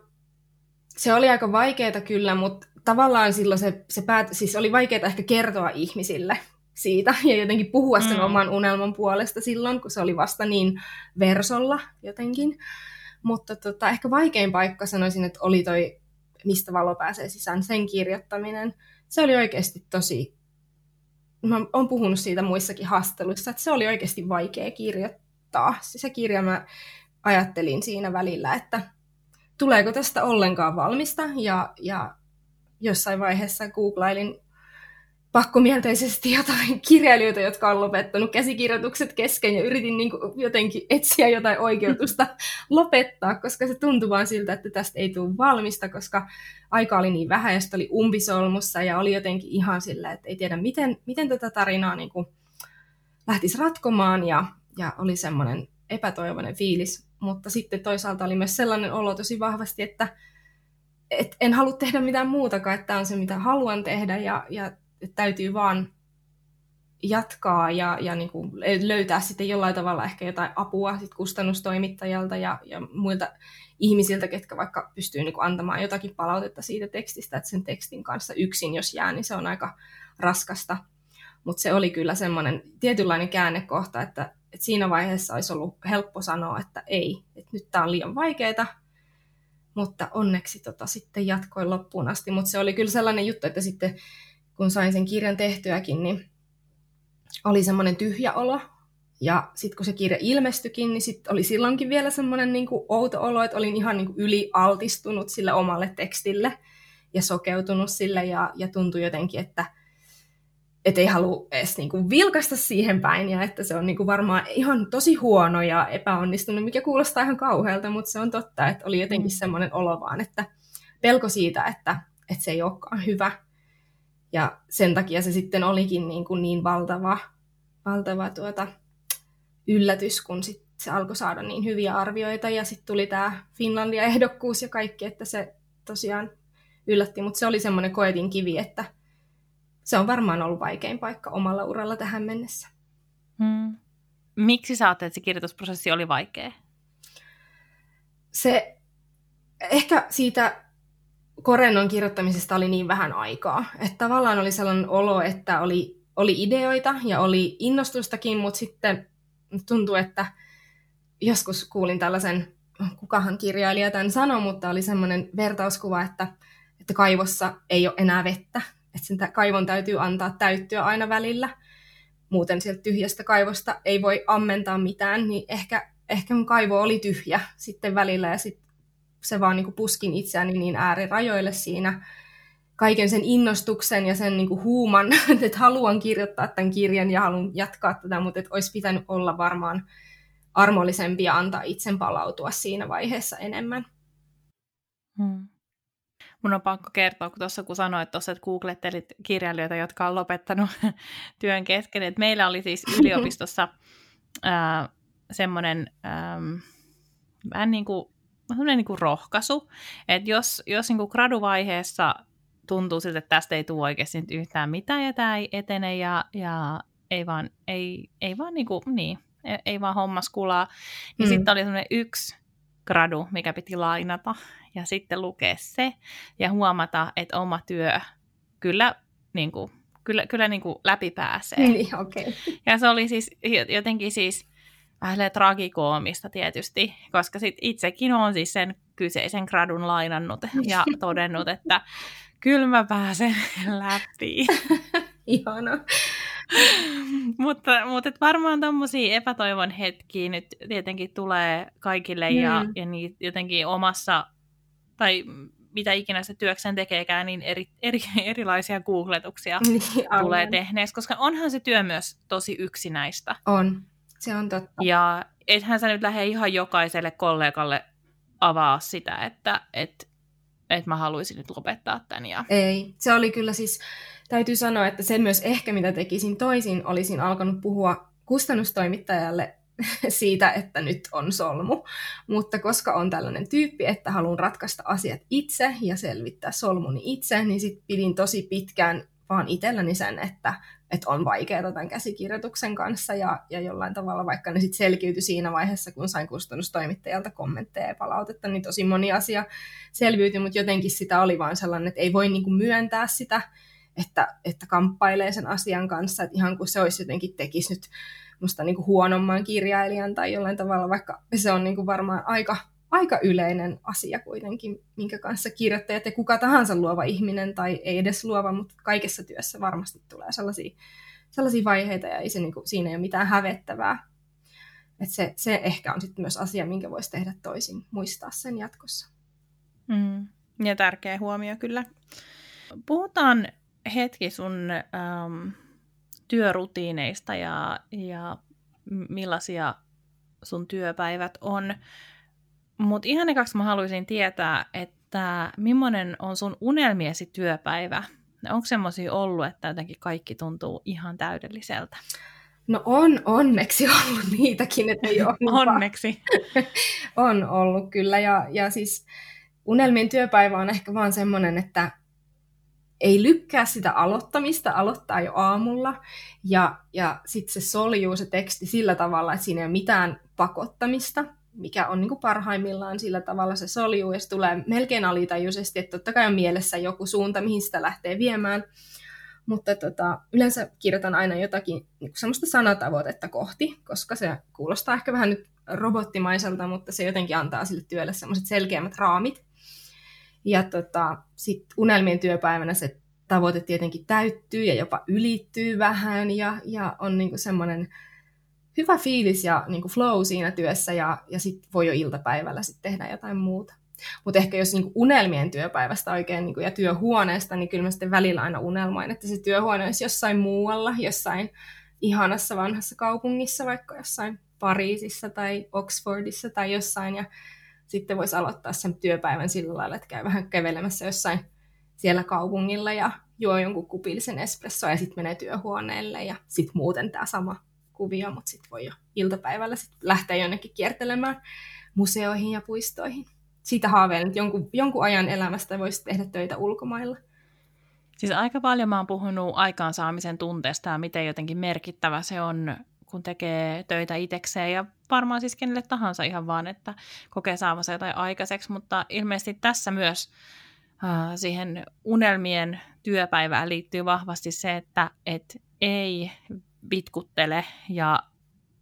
se oli aika vaikeaa kyllä, mutta tavallaan silloin se, se päät, siis oli vaikeaa ehkä kertoa ihmisille, siitä ja jotenkin puhua sen mm. oman unelman puolesta silloin, kun se oli vasta niin versolla jotenkin. Mutta tota, ehkä vaikein paikka sanoisin, että oli toi Mistä valo pääsee sisään, sen kirjoittaminen. Se oli oikeasti tosi, mä oon puhunut siitä muissakin haastatteluissa, että se oli oikeasti vaikea kirjoittaa. Se kirja mä ajattelin siinä välillä, että tuleeko tästä ollenkaan valmista ja, ja jossain vaiheessa googlailin pakkomielteisesti jotain kirjailijoita, jotka on lopettanut käsikirjoitukset kesken ja yritin niin kuin jotenkin etsiä jotain oikeutusta lopettaa, koska se tuntui vaan siltä, että tästä ei tule valmista, koska aika oli niin vähän ja oli umpisolmussa ja oli jotenkin ihan sillä, että ei tiedä miten, miten tätä tarinaa niin kuin lähtisi ratkomaan ja, ja oli semmoinen epätoivoinen fiilis, mutta sitten toisaalta oli myös sellainen olo tosi vahvasti, että et en halua tehdä mitään muutakaan, että tämä on se, mitä haluan tehdä ja, ja että täytyy vaan jatkaa ja, ja niin kuin löytää sitten jollain tavalla ehkä jotain apua sit kustannustoimittajalta ja, ja muilta ihmisiltä, ketkä vaikka pystyy niin kuin antamaan jotakin palautetta siitä tekstistä, että sen tekstin kanssa yksin jos jää, niin se on aika raskasta. Mutta se oli kyllä semmoinen tietynlainen käännekohta, että, että siinä vaiheessa olisi ollut helppo sanoa, että ei, että nyt tämä on liian vaikeaa, mutta onneksi tota sitten jatkoin loppuun asti. Mutta se oli kyllä sellainen juttu, että sitten kun sain sen kirjan tehtyäkin, niin oli semmoinen tyhjä olo. Ja sitten kun se kirja ilmestyikin, niin sitten oli silloinkin vielä semmoinen niin kuin outo olo, että olin ihan niin kuin ylialtistunut sille omalle tekstille ja sokeutunut sille ja, ja tuntui jotenkin, että et ei halua edes niinku vilkasta siihen päin ja että se on niinku varmaan ihan tosi huono ja epäonnistunut, mikä kuulostaa ihan kauhealta, mutta se on totta, että oli jotenkin mm. semmoinen olo vaan, että pelko siitä, että, että se ei olekaan hyvä. Ja sen takia se sitten olikin niin, kuin niin valtava, valtava tuota, yllätys, kun sit se alkoi saada niin hyviä arvioita ja sitten tuli tämä Finlandia-ehdokkuus ja kaikki, että se tosiaan yllätti, mutta se oli semmoinen koetin kivi, että se on varmaan ollut vaikein paikka omalla uralla tähän mennessä. Hmm. Miksi sä että se kirjoitusprosessi oli vaikea? Se ehkä siitä Korennon kirjoittamisesta oli niin vähän aikaa, että tavallaan oli sellainen olo, että oli, oli ideoita ja oli innostustakin, mutta sitten tuntui, että joskus kuulin tällaisen, kukahan kirjailija tämän sanoi, mutta oli semmoinen vertauskuva, että, että kaivossa ei ole enää vettä, että sen kaivon täytyy antaa täyttyä aina välillä. Muuten sieltä tyhjästä kaivosta ei voi ammentaa mitään, niin ehkä, ehkä mun kaivo oli tyhjä sitten välillä ja sitten se vaan niin kuin puskin itseäni niin äärirajoille siinä kaiken sen innostuksen ja sen niin kuin huuman, että haluan kirjoittaa tämän kirjan ja haluan jatkaa tätä, mutta että olisi pitänyt olla varmaan armollisempi ja antaa itsen palautua siinä vaiheessa enemmän. Hmm. Mun on pakko kertoa, kun tuossa kun sanoit tuossa, että googlettelit kirjailijoita, jotka on lopettanut työn kesken, että meillä oli siis yliopistossa äh, semmoinen ähm, vähän niin kuin, niin kuin rohkaisu, että jos, jos niin kuin graduvaiheessa tuntuu siltä, että tästä ei tule oikeasti nyt yhtään mitään ja tämä ei etene ja, ja ei vaan, ei, ei vaan niin, kuin, niin ei, ei vaan hommas kulaa, niin mm. sitten oli semmoinen yksi gradu, mikä piti lainata ja sitten lukea se ja huomata, että oma työ kyllä, niin kuin, kyllä, kyllä niin kuin läpi pääsee. Niin, okay. Ja se oli siis jotenkin siis vähän tragikoomista tietysti, koska sit itsekin on siis sen kyseisen gradun lainannut ja todennut, että kyllä mä pääsen läpi. Ihana. mutta mutta et varmaan tuommoisia epätoivon hetkiä nyt tietenkin tulee kaikille mm. ja, ja niin jotenkin omassa, tai mitä ikinä se työkseen tekeekään, niin eri, eri, erilaisia googletuksia niin, tulee tehneeksi, koska onhan se työ myös tosi yksinäistä. On, se on totta. Ja ethän sä nyt lähde ihan jokaiselle kollegalle avaa sitä, että et, et mä haluaisin nyt lopettaa tämän. Ja... Ei, se oli kyllä siis täytyy sanoa, että se myös ehkä mitä tekisin toisin, olisin alkanut puhua kustannustoimittajalle siitä, että nyt on solmu. Mutta koska on tällainen tyyppi, että haluan ratkaista asiat itse ja selvittää solmuni itse, niin sitten pidin tosi pitkään vaan itselläni sen, että, että on vaikeaa tämän käsikirjoituksen kanssa ja, ja jollain tavalla, vaikka ne sitten selkiytyi siinä vaiheessa, kun sain kustannustoimittajalta kommentteja ja palautetta, niin tosi moni asia selviytyi, mutta jotenkin sitä oli vaan sellainen, että ei voi niinku myöntää sitä, että, että kamppailee sen asian kanssa, että ihan kuin se olisi jotenkin tekisi nyt musta niin kuin huonomman kirjailijan tai jollain tavalla, vaikka se on niin kuin varmaan aika, aika yleinen asia kuitenkin, minkä kanssa kirjoittajat ja kuka tahansa luova ihminen tai ei edes luova, mutta kaikessa työssä varmasti tulee sellaisia, sellaisia vaiheita ja ei se, niin kuin, siinä ei ole mitään hävettävää. Et se, se ehkä on sitten myös asia, minkä voisi tehdä toisin, muistaa sen jatkossa. Mm. Ja tärkeä huomio kyllä. Puhutaan hetki sun ähm, työrutiineista ja, ja millaisia sun työpäivät on. Mutta ihan ekaksi mä haluaisin tietää, että millainen on sun unelmiesi työpäivä? Onko semmoisia ollut, että jotenkin kaikki tuntuu ihan täydelliseltä? No on onneksi ollut niitäkin, että ei ole Onneksi. on ollut kyllä ja, ja siis unelmien työpäivä on ehkä vaan semmoinen, että ei lykkää sitä aloittamista, aloittaa jo aamulla, ja, ja sitten se soljuu se teksti sillä tavalla, että siinä ei ole mitään pakottamista, mikä on niin kuin parhaimmillaan sillä tavalla se soljuu, ja se tulee melkein alitajuisesti, että totta kai on mielessä joku suunta, mihin sitä lähtee viemään, mutta tota, yleensä kirjoitan aina jotakin niin semmoista sanatavoitetta kohti, koska se kuulostaa ehkä vähän nyt robottimaiselta, mutta se jotenkin antaa sille työlle semmoiset selkeämmät raamit. Ja tota, sitten unelmien työpäivänä se tavoite tietenkin täyttyy ja jopa ylittyy vähän ja, ja on niinku semmoinen hyvä fiilis ja niinku flow siinä työssä ja, ja sitten voi jo iltapäivällä sit tehdä jotain muuta. Mutta ehkä jos niinku unelmien työpäivästä oikein niinku, ja työhuoneesta, niin kyllä mä sitten välillä aina unelmoin, että se työhuone olisi jossain muualla, jossain ihanassa vanhassa kaupungissa, vaikka jossain Pariisissa tai Oxfordissa tai jossain, ja sitten voisi aloittaa sen työpäivän sillä lailla, että käy vähän kävelemässä jossain siellä kaupungilla ja juo jonkun kupillisen espressoa ja sitten menee työhuoneelle ja sitten muuten tämä sama kuvio, mutta sitten voi jo iltapäivällä sit lähteä jonnekin kiertelemään museoihin ja puistoihin. Siitä haaveilen, että jonkun, jonkun ajan elämästä voisi tehdä töitä ulkomailla. Siis aika paljon mä oon puhunut aikaansaamisen tunteesta ja miten jotenkin merkittävä se on kun tekee töitä itsekseen ja varmaan siis kenelle tahansa ihan vaan, että kokee saavansa jotain aikaiseksi, mutta ilmeisesti tässä myös äh, siihen unelmien työpäivään liittyy vahvasti se, että et ei vitkuttele ja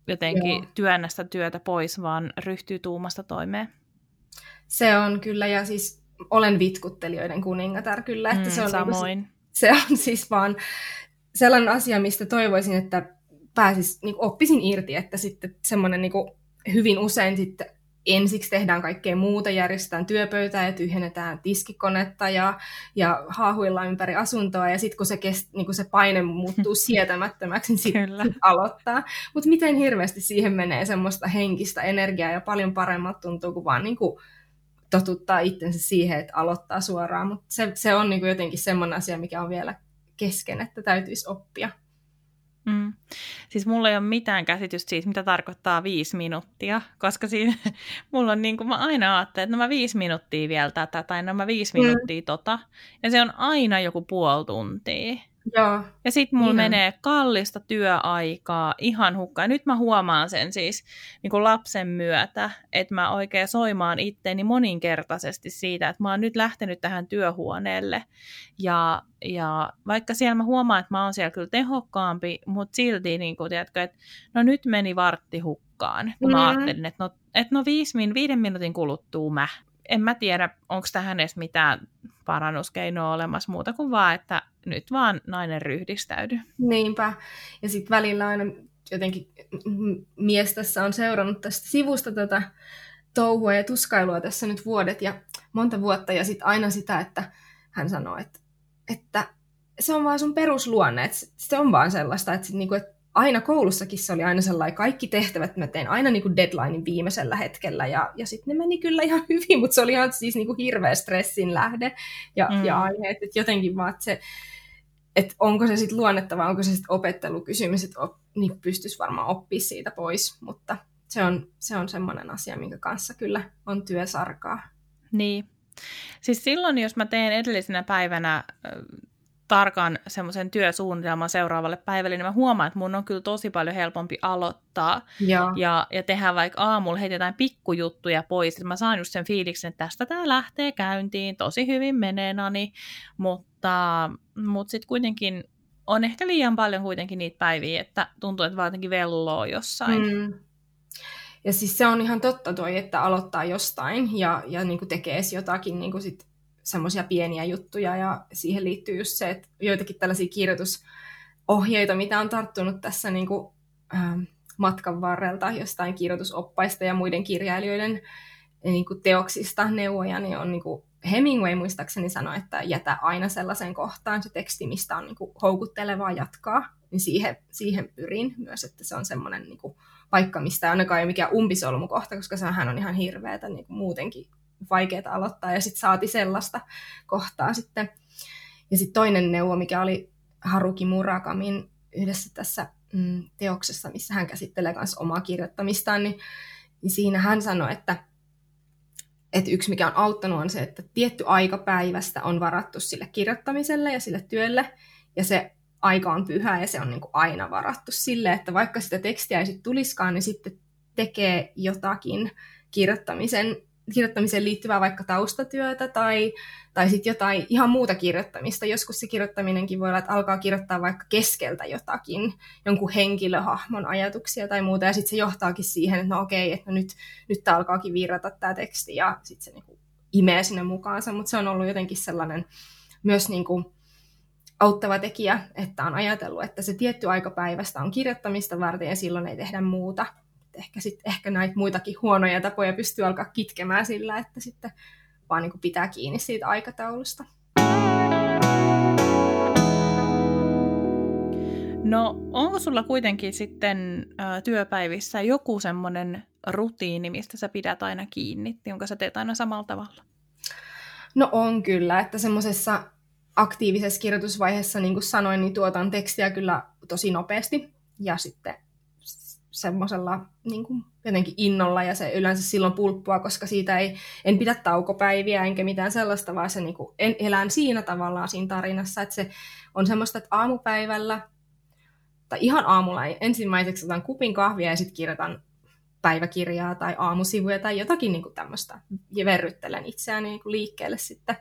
jotenkin Joo. työnnä sitä työtä pois, vaan ryhtyy tuumasta toimeen. Se on kyllä, ja siis olen vitkuttelijoiden kuningatar kyllä. Että mm, se on niinku samoin. Niin kuin, se on siis vaan sellainen asia, mistä toivoisin, että pääsis, niin oppisin irti, että sitten semmoinen niin hyvin usein sitten ensiksi tehdään kaikkea muuta, järjestetään työpöytää ja tyhjennetään tiskikonetta ja, ja haahuillaan ympäri asuntoa ja sitten kun se, kest, niin kun se paine muuttuu sietämättömäksi, niin sitten sit aloittaa. Mutta miten hirveästi siihen menee semmoista henkistä energiaa ja paljon paremmat tuntuu kuin vaan niin kuin totuttaa itsensä siihen, että aloittaa suoraan. Mutta se, se on niin kuin jotenkin semmoinen asia, mikä on vielä kesken, että täytyisi oppia. Mm. Siis mulla ei ole mitään käsitystä siitä, mitä tarkoittaa viisi minuuttia, koska siinä mulla on niin kuin mä aina ajattelen, että no mä viisi minuuttia vielä tätä tai no mä viisi mm. minuuttia tota. Ja se on aina joku puoli tuntia. Joo. Ja sitten mulla ihan. menee kallista työaikaa ihan hukkaan. Nyt mä huomaan sen siis niin kuin lapsen myötä, että mä oikein soimaan itteeni moninkertaisesti siitä, että mä oon nyt lähtenyt tähän työhuoneelle. Ja, ja vaikka siellä mä huomaan, että mä oon siellä kyllä tehokkaampi, mutta silti niin kuin, tiedätkö, että no nyt meni vartti hukkaan. Kun mm-hmm. mä ajattelin, että no, että no viisi, viiden minuutin kuluttua mä en mä tiedä, onko tähän edes mitään parannuskeinoa olemassa muuta kuin vaan, että nyt vaan nainen ryhdistäydy. Niinpä. Ja sitten välillä aina jotenkin mies tässä on seurannut tästä sivusta tätä touhua ja tuskailua tässä nyt vuodet ja monta vuotta ja sitten aina sitä, että hän sanoo, että, että se on vaan sun perusluonne, että se on vaan sellaista, että, sit niinku, että aina koulussakin se oli aina sellainen, kaikki tehtävät mä tein aina niin kuin deadlinein viimeisellä hetkellä, ja, ja sitten ne meni kyllä ihan hyvin, mutta se oli ihan siis niin kuin hirveä stressin lähde ja, mm. ja aihe, että jotenkin vaan, että se, että onko se sitten luonnetta vai onko se sitten opettelukysymys, että op, niin pystyisi varmaan oppia siitä pois, mutta se on, se on semmoinen asia, minkä kanssa kyllä on työsarkaa. Niin. Siis silloin, jos mä teen edellisenä päivänä tarkan semmoisen työsuunnitelman seuraavalle päivälle, niin mä huomaan, että mun on kyllä tosi paljon helpompi aloittaa ja, ja, ja tehdä vaikka aamulla heitetään pikkujuttuja pois. Että mä saan just sen fiiliksen, että tästä tämä lähtee käyntiin, tosi hyvin menee Nani, mutta, mutta sitten kuitenkin on ehkä liian paljon kuitenkin niitä päiviä, että tuntuu, että vaan jotenkin velloo jossain. Mm. Ja siis se on ihan totta toi, että aloittaa jostain ja, ja niin kuin tekee jotakin niin kuin sit semmoisia pieniä juttuja ja siihen liittyy just se, että joitakin tällaisia kirjoitusohjeita, mitä on tarttunut tässä niin kuin, äh, matkan varrelta jostain kirjoitusoppaista ja muiden kirjailijoiden niin kuin teoksista neuvoja, niin on niin kuin Hemingway muistaakseni sanoi, että jätä aina sellaisen kohtaan se teksti, mistä on niin kuin houkuttelevaa jatkaa, niin siihen, siihen pyrin myös, että se on semmoinen niin kuin paikka, mistä ainakaan ei mikään umpisolmukohta, koska sehän on ihan hirveätä niin kuin muutenkin vaikeaa aloittaa, ja sitten saati sellaista kohtaa sitten. Ja sitten toinen neuvo, mikä oli Haruki Murakamin yhdessä tässä mm, teoksessa, missä hän käsittelee myös omaa kirjoittamistaan, niin, niin siinä hän sanoi, että, että yksi mikä on auttanut on se, että tietty aika päivästä on varattu sille kirjoittamiselle ja sille työlle, ja se aika on pyhä ja se on niin kuin aina varattu sille, että vaikka sitä tekstiä ei sitten tuliskaan, niin sitten tekee jotakin kirjoittamisen, kirjoittamiseen liittyvää vaikka taustatyötä tai, tai sitten jotain ihan muuta kirjoittamista. Joskus se kirjoittaminenkin voi olla, että alkaa kirjoittaa vaikka keskeltä jotakin, jonkun henkilöhahmon ajatuksia tai muuta, ja sitten se johtaakin siihen, että no okei, että no nyt, nyt tämä alkaakin virrata tämä teksti, ja sitten se niinku imee sinne mukaansa, mutta se on ollut jotenkin sellainen myös niinku, auttava tekijä, että on ajatellut, että se tietty aika päivästä on kirjoittamista varten ja silloin ei tehdä muuta. Ehkä, sit, ehkä näitä muitakin huonoja tapoja pystyy alkaa kitkemään sillä, että sitten vaan niin pitää kiinni siitä aikataulusta. No onko sulla kuitenkin sitten ä, työpäivissä joku semmoinen rutiini, mistä sä pidät aina kiinni, jonka sä teet aina samalla tavalla? No on kyllä, että semmoisessa aktiivisessa kirjoitusvaiheessa, niin kuin sanoin, niin tuotan tekstiä kyllä tosi nopeasti ja sitten semmoisella niin jotenkin innolla ja se yleensä silloin pulppua, koska siitä ei, en pidä taukopäiviä enkä mitään sellaista, vaan se niin kuin, en, elän siinä tavallaan siinä tarinassa, että se on semmoista, että aamupäivällä tai ihan aamulla ensimmäiseksi otan kupin kahvia ja sitten kirjoitan päiväkirjaa tai aamusivuja tai jotakin niin kuin tämmöistä. Ja verryttelen itseäni niin kuin liikkeelle sitten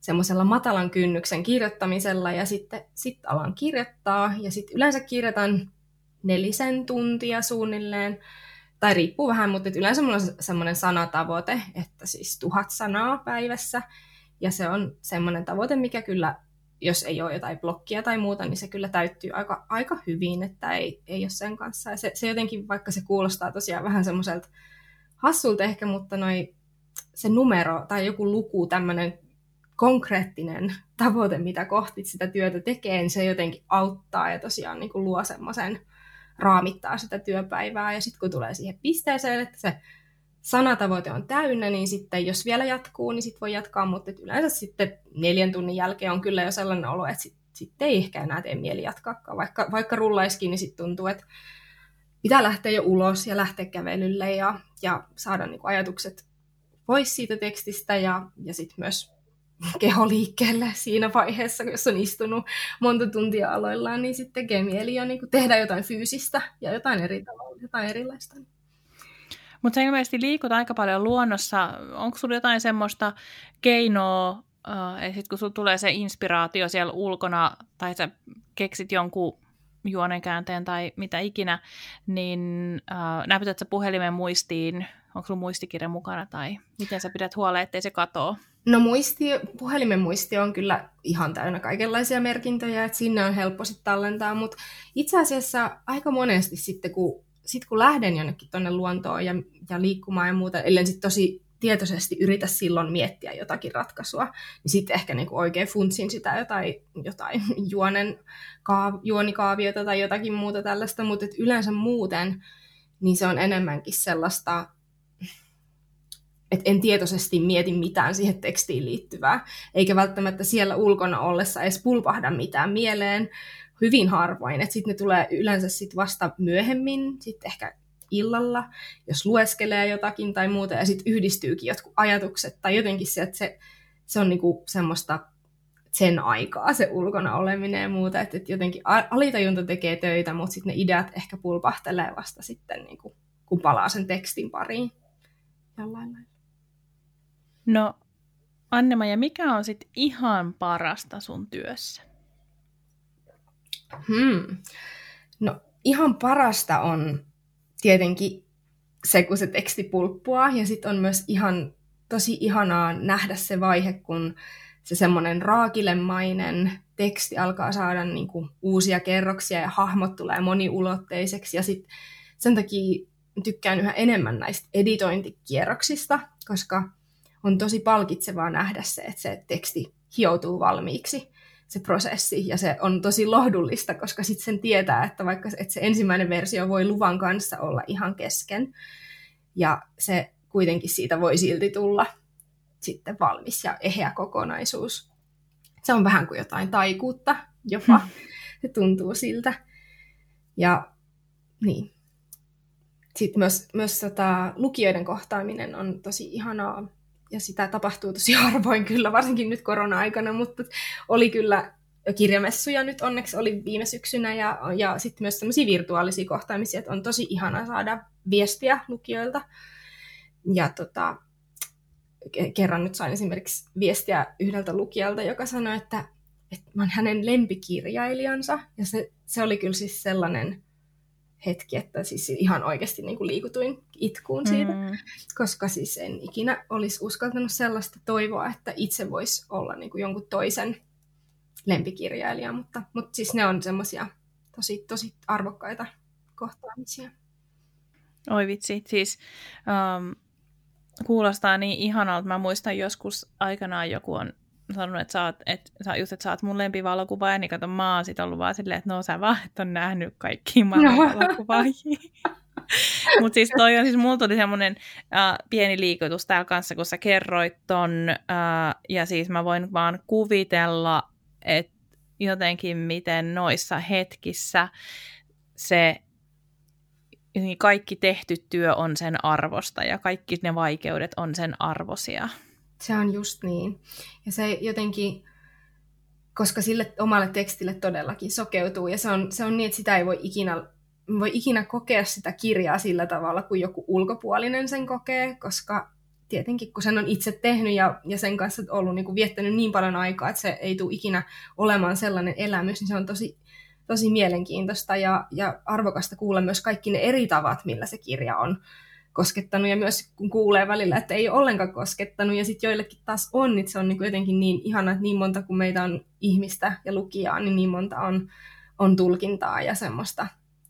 semmoisella matalan kynnyksen kirjoittamisella ja sitten sit alan kirjoittaa ja sitten yleensä kirjoitan nelisen tuntia suunnilleen, tai riippuu vähän, mutta yleensä mulla on semmoinen sanatavoite, että siis tuhat sanaa päivässä, ja se on semmoinen tavoite, mikä kyllä, jos ei ole jotain blokkia tai muuta, niin se kyllä täyttyy aika, aika hyvin, että ei, ei ole sen kanssa. Ja se, se jotenkin, vaikka se kuulostaa tosiaan vähän semmoiselta hassulta ehkä, mutta noi, se numero tai joku luku, tämmöinen konkreettinen tavoite, mitä kohti sitä työtä tekee, niin se jotenkin auttaa ja tosiaan niin kuin luo semmoisen, raamittaa sitä työpäivää. Ja sitten kun tulee siihen pisteeseen, että se sanatavoite on täynnä, niin sitten jos vielä jatkuu, niin sitten voi jatkaa, mutta yleensä sitten neljän tunnin jälkeen on kyllä jo sellainen olo, että sitten sit ei ehkä enää tee mieli jatkaakaan. Vaikka, vaikka rullaiskin, niin sitten tuntuu, että pitää lähteä jo ulos ja lähteä kävelylle ja, ja saada niin kuin ajatukset pois siitä tekstistä ja, ja sitten myös keho liikkeelle siinä vaiheessa, jos on istunut monta tuntia aloillaan, niin sitten tekee mieli jo niin tehdä jotain fyysistä ja jotain, eri tavalla, jotain erilaista. Mutta sä ilmeisesti liikut aika paljon luonnossa. Onko sulla jotain semmoista keinoa, että sit kun sulla tulee se inspiraatio siellä ulkona, tai sä keksit jonkun juonenkäänteen tai mitä ikinä, niin äh, näytät sä puhelimen muistiin, onko sulla muistikirja mukana, tai miten sä pidät huolen, ettei se katoo? No muisti, puhelimen muisti on kyllä ihan täynnä kaikenlaisia merkintöjä, että sinne on helppo sitten tallentaa, mutta itse asiassa aika monesti sitten, kun, sit kun lähden jonnekin tuonne luontoon ja, ja liikkumaan ja muuta, ellei sitten tosi tietoisesti yritä silloin miettiä jotakin ratkaisua, niin sitten ehkä niinku oikein funtsin sitä jotain, jotain juonen, kaav, juonikaaviota tai jotakin muuta tällaista, mutta yleensä muuten niin se on enemmänkin sellaista että en tietoisesti mieti mitään siihen tekstiin liittyvää, eikä välttämättä siellä ulkona ollessa edes pulpahda mitään mieleen, hyvin harvoin. Sitten ne tulee yleensä sit vasta myöhemmin, sitten ehkä illalla, jos lueskelee jotakin tai muuta, ja sitten yhdistyykin jotkut ajatukset, tai jotenkin se, että se, se on niinku semmoista sen aikaa, se ulkona oleminen ja muuta, että, että jotenkin alitajunta tekee töitä, mutta sitten ne ideat ehkä pulpahtelee vasta sitten, niinku, kun palaa sen tekstin pariin jollain lailla. No Annema, ja mikä on sitten ihan parasta sun työssä? Hmm. No ihan parasta on tietenkin se, kun se teksti pulppua, ja sitten on myös ihan tosi ihanaa nähdä se vaihe, kun se semmoinen raakilemainen teksti alkaa saada niinku uusia kerroksia ja hahmot tulee moniulotteiseksi. Ja sitten sen takia tykkään yhä enemmän näistä editointikierroksista, koska on tosi palkitsevaa nähdä se, että se teksti hioutuu valmiiksi, se prosessi, ja se on tosi lohdullista, koska sitten sen tietää, että vaikka että se ensimmäinen versio voi luvan kanssa olla ihan kesken, ja se kuitenkin siitä voi silti tulla sitten valmis ja eheä kokonaisuus. Se on vähän kuin jotain taikuutta jopa, se tuntuu siltä. Ja niin, sitten myös, myös tota, lukijoiden kohtaaminen on tosi ihanaa ja sitä tapahtuu tosi harvoin kyllä, varsinkin nyt korona-aikana, mutta oli kyllä kirjamessuja nyt onneksi oli viime syksynä ja, ja sitten myös sellaisia virtuaalisia kohtaamisia, että on tosi ihana saada viestiä lukijoilta. Ja tota, kerran nyt sain esimerkiksi viestiä yhdeltä lukijalta, joka sanoi, että, että mä olen hänen lempikirjailijansa. Ja se, se oli kyllä siis sellainen hetki, että siis ihan oikeasti niin kuin liikutuin itkuun siitä, mm. koska siis en ikinä olisi uskaltanut sellaista toivoa, että itse voisi olla niin kuin jonkun toisen lempikirjailija, mutta, mutta siis ne on semmoisia tosi, tosi arvokkaita kohtaamisia. Oi vitsi, siis um, kuulostaa niin ihanalta. Mä muistan joskus aikanaan joku on sanonut, että sä oot, et, sä, just, että sä oot mun lempivalokuvaaja, niin kato, mä oon sit ollut vaan silleen, että no sä vaan et on nähnyt kaikki maailman valokuvaajia. Mutta siis toi on siis, mulla tuli semmoinen äh, pieni liikutus täällä kanssa, kun sä kerroit ton, äh, ja siis mä voin vaan kuvitella, että jotenkin miten noissa hetkissä se kaikki tehty työ on sen arvosta ja kaikki ne vaikeudet on sen arvosia. Se on just niin. Ja se jotenkin, koska sille omalle tekstille todellakin sokeutuu, ja se on, se on niin, että sitä ei voi ikinä, voi ikinä kokea sitä kirjaa sillä tavalla, kuin joku ulkopuolinen sen kokee, koska tietenkin kun sen on itse tehnyt ja, ja sen kanssa ollut niin kuin viettänyt niin paljon aikaa, että se ei tule ikinä olemaan sellainen elämys, niin se on tosi, tosi mielenkiintoista ja, ja arvokasta kuulla myös kaikki ne eri tavat, millä se kirja on koskettanut ja myös kun kuulee välillä, että ei ole ollenkaan koskettanut ja sitten joillekin taas on, niin se on niin jotenkin niin ihana, että niin monta kuin meitä on ihmistä ja lukijaa, niin niin monta on, on tulkintaa ja semmoista,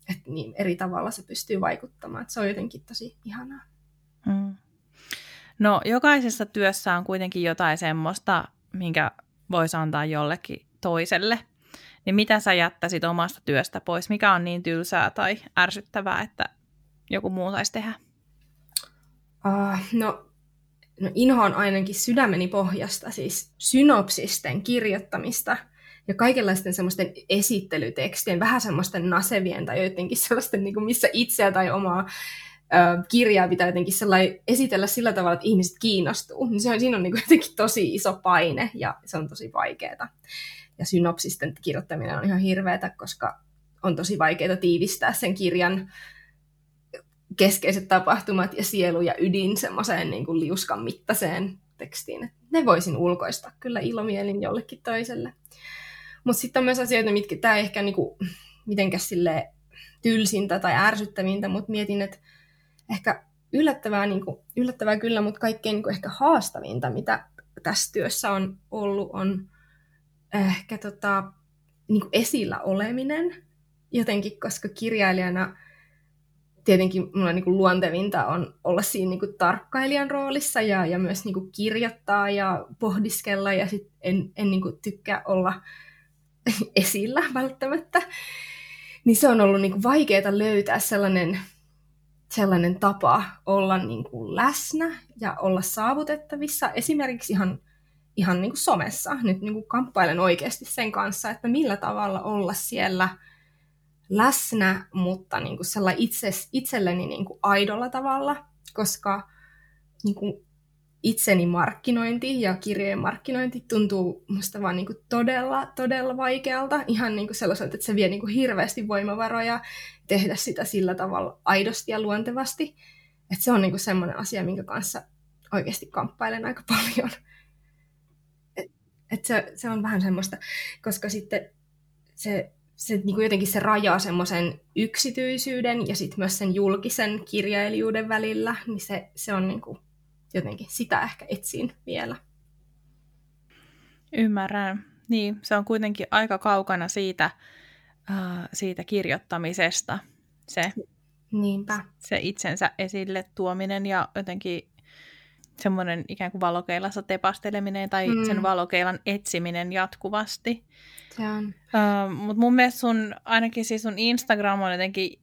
että niin eri tavalla se pystyy vaikuttamaan. Että se on jotenkin tosi ihanaa. Mm. No jokaisessa työssä on kuitenkin jotain semmoista, minkä voisi antaa jollekin toiselle. Niin mitä sä jättäisit omasta työstä pois? Mikä on niin tylsää tai ärsyttävää, että joku muu saisi tehdä? Uh, no, no inhoan ainakin sydämeni pohjasta, siis synopsisten kirjoittamista ja kaikenlaisten semmoisten esittelytekstien, vähän semmoisten nasevien tai jotenkin sellaisten, niin kuin missä itseä tai omaa ö, kirjaa pitää jotenkin esitellä sillä tavalla, että ihmiset kiinnostuu. Niin se on, siinä on niin kuin jotenkin tosi iso paine ja se on tosi vaikeaa. Ja synopsisten kirjoittaminen on ihan hirveätä, koska on tosi vaikeaa tiivistää sen kirjan keskeiset tapahtumat ja sielu ja ydin semmoiseen niin kuin liuskan mittaiseen tekstiin. Ne voisin ulkoista kyllä ilomielin jollekin toiselle. Mutta sitten on myös asioita, mitkä tämä ehkä niinku, mitenkään sille tylsintä tai ärsyttävintä, mutta mietin, että ehkä yllättävää, niin kuin, yllättävää kyllä, mutta kaikkein niin kuin ehkä haastavinta, mitä tässä työssä on ollut, on ehkä tota, niin kuin esillä oleminen jotenkin, koska kirjailijana tietenkin mulla niin luontevinta on olla siinä niin kuin tarkkailijan roolissa ja, ja myös niin kuin kirjoittaa ja pohdiskella ja sit en, en niin kuin tykkää olla esillä välttämättä. Niin se on ollut niin vaikeaa löytää sellainen sellainen tapa olla niin kuin läsnä ja olla saavutettavissa esimerkiksi ihan, ihan niin kuin somessa. Nyt niin kuin kamppailen oikeasti sen kanssa, että millä tavalla olla siellä läsnä, mutta niin kuin sellainen itse, itselleni niin kuin aidolla tavalla, koska niin kuin itseni markkinointi ja kirjojen markkinointi tuntuu musta vaan niin kuin todella, todella vaikealta. Ihan niin kuin sellaiselta, että se vie niin kuin hirveästi voimavaroja tehdä sitä sillä tavalla aidosti ja luontevasti. Että se on niin kuin semmoinen asia, minkä kanssa oikeasti kamppailen aika paljon. Et, et se, se on vähän semmoista, koska sitten se, se niin kuin jotenkin se rajaa semmoisen yksityisyyden ja sitten myös sen julkisen kirjailijuuden välillä, niin se, se on niin kuin jotenkin sitä ehkä etsin vielä. Ymmärrän. Niin, se on kuitenkin aika kaukana siitä, uh, siitä kirjoittamisesta, se, Niinpä. se itsensä esille tuominen ja jotenkin semmoinen ikään kuin valokeilassa tepasteleminen tai mm. sen valokeilan etsiminen jatkuvasti. Se on. Uh, Mutta mun mielestä sun, ainakin siis sun Instagram on jotenkin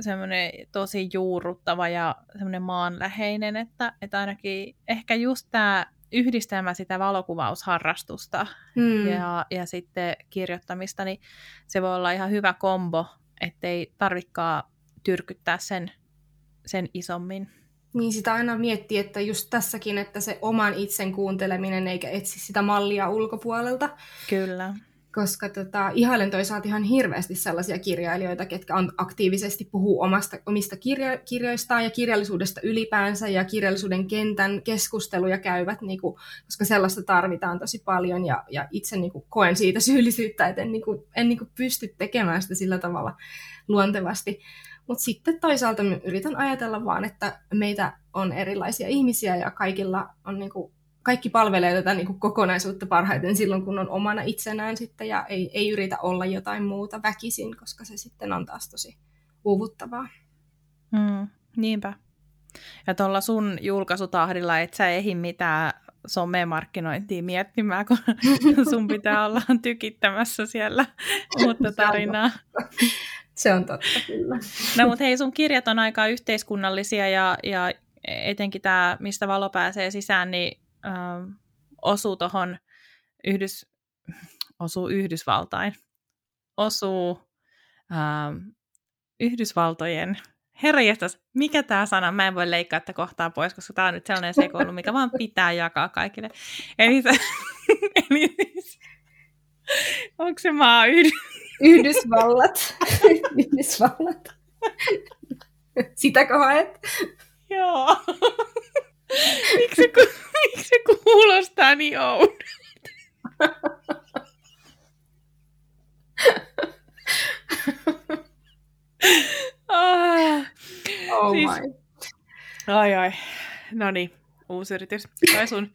semmoinen tosi juurruttava ja semmoinen maanläheinen, että, että ainakin ehkä just tämä yhdistelmä sitä valokuvausharrastusta hmm. ja, ja sitten kirjoittamista, niin se voi olla ihan hyvä kombo, ettei tarvikaan tyrkyttää sen sen isommin. Niin sitä aina miettii, että just tässäkin, että se oman itsen kuunteleminen eikä etsi sitä mallia ulkopuolelta. Kyllä koska tota, ihailen toisaalta ihan hirveästi sellaisia kirjailijoita, ketkä on aktiivisesti puhuu omasta, omista kirja, kirjoistaan ja kirjallisuudesta ylipäänsä ja kirjallisuuden kentän keskusteluja käyvät, niin kuin, koska sellaista tarvitaan tosi paljon ja, ja itse niin kuin, koen siitä syyllisyyttä, että en, niin kuin, en niin kuin, pysty tekemään sitä sillä tavalla luontevasti. Mutta sitten toisaalta yritän ajatella vaan, että meitä on erilaisia ihmisiä ja kaikilla on niin kuin, kaikki palvelee tätä niin kuin kokonaisuutta parhaiten silloin, kun on omana itsenään sitten ja ei, ei yritä olla jotain muuta väkisin, koska se sitten on taas tosi uuvuttavaa. Mm, niinpä. Ja tuolla sun julkaisutahdilla et sä ehdi mitään somemarkkinointia miettimään, kun sun pitää olla tykittämässä siellä uutta tarinaa. Se on totta, kyllä. No mutta hei, sun kirjat on aika yhteiskunnallisia ja, ja etenkin tämä, mistä valo pääsee sisään, niin äh, osuu tuohon Yhdys, osuu Yhdysvaltain, osuu äh, Yhdysvaltojen Herra jestas, mikä tämä sana? Mä en voi leikkaa tätä kohtaa pois, koska tämä on nyt sellainen sekoilu, mikä vaan pitää jakaa kaikille. Eli, eli siis, onko se maa Yhdy... Yhdysvallat? Yhdysvallat. Sitäkö haet? Joo. Miksi se, miksi se kuulostaa niin oudolta? ah. Oh siis, my. Ai ai. No niin, uusi yritys. Tai sun.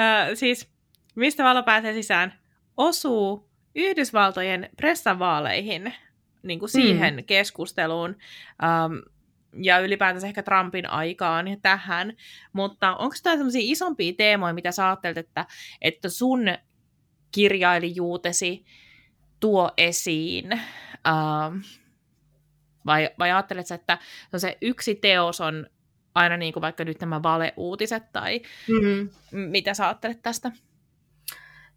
Äh, siis, mistä valo pääsee sisään? Osuu Yhdysvaltojen pressavaaleihin, niin kuin siihen mm. keskusteluun. Um, ja ylipäätänsä ehkä Trumpin aikaan ja tähän, mutta onko tämä sellaisia isompia teemoja, mitä sä ajattelet, että, että sun kirjailijuutesi tuo esiin, uh, vai, vai ajattelet että no se yksi teos on aina niin kuin vaikka nyt nämä valeuutiset, tai mm-hmm. mitä sä ajattelet tästä?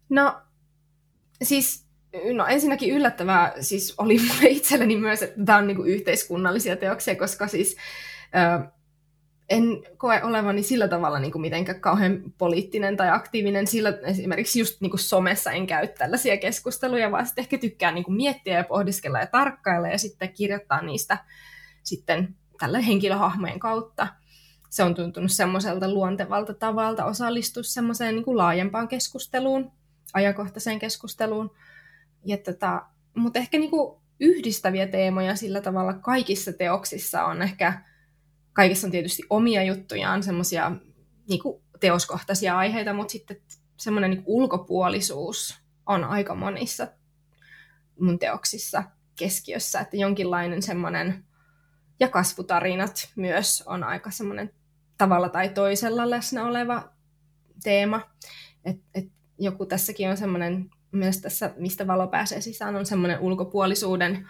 No, siis No ensinnäkin yllättävää siis oli mulle itselleni myös, että tämä on kuin yhteiskunnallisia teoksia, koska siis ö, en koe olevani sillä tavalla niin kuin mitenkään kauhean poliittinen tai aktiivinen. Sillä esimerkiksi just niin kuin somessa en käy tällaisia keskusteluja, vaan sitten ehkä tykkään kuin miettiä ja pohdiskella ja tarkkailla ja sitten kirjoittaa niistä sitten tällä henkilöhahmojen kautta. Se on tuntunut semmoiselta luontevalta tavalta osallistua semmoiseen niin kuin laajempaan keskusteluun, ajankohtaiseen keskusteluun. Ja tota, mutta ehkä niinku yhdistäviä teemoja sillä tavalla kaikissa teoksissa on ehkä, kaikissa on tietysti omia juttujaan, semmoisia niinku teoskohtaisia aiheita, mutta sitten semmoinen niinku ulkopuolisuus on aika monissa mun teoksissa keskiössä, että jonkinlainen semmoinen, ja kasvutarinat myös on aika semmoinen tavalla tai toisella läsnä oleva teema. Et, et joku tässäkin on semmoinen myös tässä, mistä valo pääsee sisään, on semmoinen ulkopuolisuuden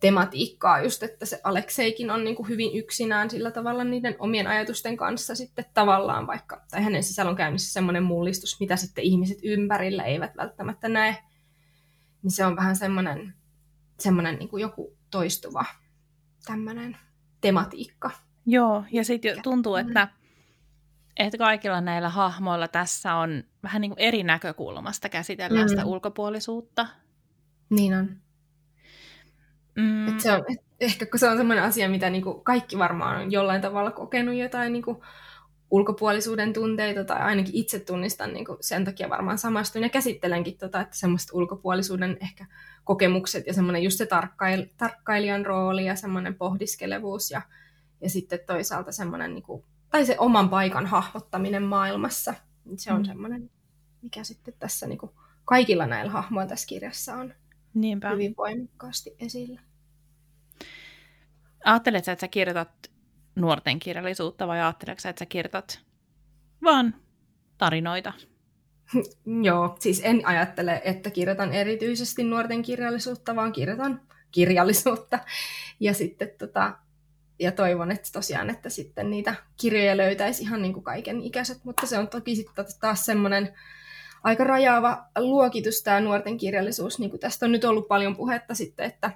tematiikkaa just, että se Alekseikin on niin kuin hyvin yksinään sillä tavalla niiden omien ajatusten kanssa sitten tavallaan vaikka, tai hänen sisällä on käynnissä semmoinen mullistus, mitä sitten ihmiset ympärillä eivät välttämättä näe, niin se on vähän semmoinen, semmoinen niin kuin joku toistuva tämmöinen tematiikka. Joo, ja sitten tuntuu, että että kaikilla näillä hahmoilla tässä on vähän niin kuin eri näkökulmasta käsitellään mm. sitä ulkopuolisuutta. Niin on. Mm. Et se on ehkä kun se on sellainen asia, mitä niin kuin kaikki varmaan on jollain tavalla kokenut jotain niin kuin ulkopuolisuuden tunteita, tai ainakin itse tunnistan niin kuin sen takia varmaan samastun ja käsittelenkin tota, että semmoista ulkopuolisuuden ehkä kokemukset ja semmoinen just se tarkkail, tarkkailijan rooli ja semmoinen pohdiskelevuus ja, ja sitten toisaalta semmoinen niin kuin tai se oman paikan hahmottaminen maailmassa. Se on mm. semmoinen, mikä sitten tässä niin kuin kaikilla näillä hahmoilla tässä kirjassa on Niinpä. hyvin voimakkaasti esillä. Ajatteletko, että sä kirjoitat nuorten kirjallisuutta vai ajatteletko, että sä kirjoitat vaan tarinoita? Joo, siis en ajattele, että kirjoitan erityisesti nuorten kirjallisuutta, vaan kirjoitan kirjallisuutta. Ja sitten tota, ja toivon, että tosiaan, että sitten niitä kirjoja löytäisi ihan niin kuin kaiken ikäiset, mutta se on toki sitten taas semmoinen aika rajaava luokitus tämä nuorten kirjallisuus, niin kuin tästä on nyt ollut paljon puhetta sitten, että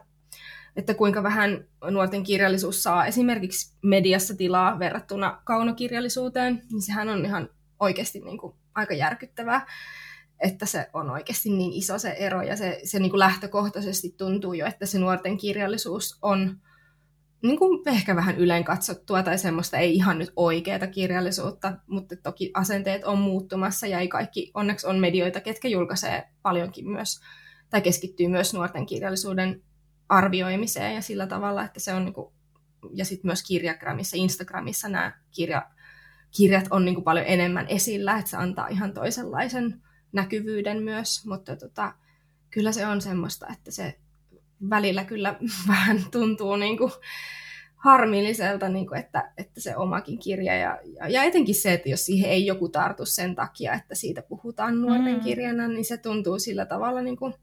että kuinka vähän nuorten kirjallisuus saa esimerkiksi mediassa tilaa verrattuna kaunokirjallisuuteen, niin sehän on ihan oikeasti niin kuin aika järkyttävää, että se on oikeasti niin iso se ero ja se, se niin kuin lähtökohtaisesti tuntuu jo, että se nuorten kirjallisuus on niin kuin ehkä vähän yleen katsottua tai semmoista ei ihan nyt oikeaa kirjallisuutta, mutta toki asenteet on muuttumassa ja ei kaikki, onneksi on medioita, ketkä julkaisee paljonkin myös tai keskittyy myös nuorten kirjallisuuden arvioimiseen ja sillä tavalla, että se on niin kuin, ja sitten myös kirjagramissa, Instagramissa nämä kirja, kirjat on niin kuin paljon enemmän esillä, että se antaa ihan toisenlaisen näkyvyyden myös, mutta tota, kyllä se on semmoista, että se välillä kyllä vähän tuntuu niin kuin harmilliselta, niin kuin, että, että se omakin kirja ja, ja, ja etenkin se, että jos siihen ei joku tartu sen takia, että siitä puhutaan nuorten mm. kirjana, niin se tuntuu sillä tavalla niin kuin,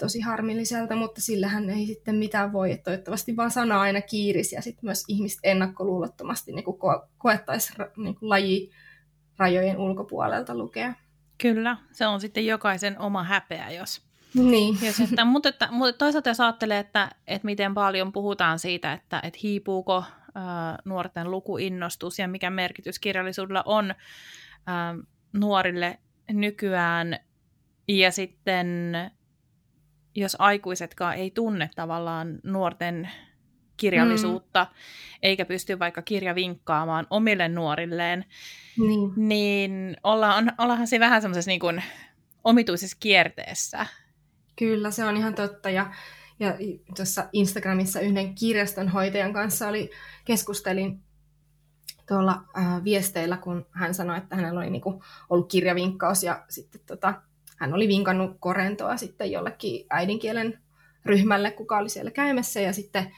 tosi harmilliselta, mutta sillähän ei sitten mitään voi, että toivottavasti vaan sana aina kiirisi ja sitten myös ihmiset ennakkoluulottomasti niin ko- koettaisi niin laji rajojen ulkopuolelta lukea. Kyllä, se on sitten jokaisen oma häpeä, jos... Niin. jos että, mutta, että, mutta toisaalta jos ajattelee, että, että miten paljon puhutaan siitä, että, että hiipuuko ää, nuorten lukuinnostus ja mikä merkitys kirjallisuudella on ää, nuorille nykyään, ja sitten jos aikuisetkaan ei tunne tavallaan nuorten kirjallisuutta, mm. eikä pysty vaikka kirjavinkkaamaan omille nuorilleen, niin, niin ollaan, ollaanhan se vähän semmoisessa niin kuin omituisessa kierteessä. Kyllä, se on ihan totta. Ja, ja tuossa Instagramissa yhden kirjastonhoitajan kanssa oli, keskustelin tuolla äh, viesteillä, kun hän sanoi, että hänellä oli niinku ollut kirjavinkkaus ja sitten tota, hän oli vinkannut korentoa sitten jollekin äidinkielen ryhmälle, kuka oli siellä käymässä, ja sitten,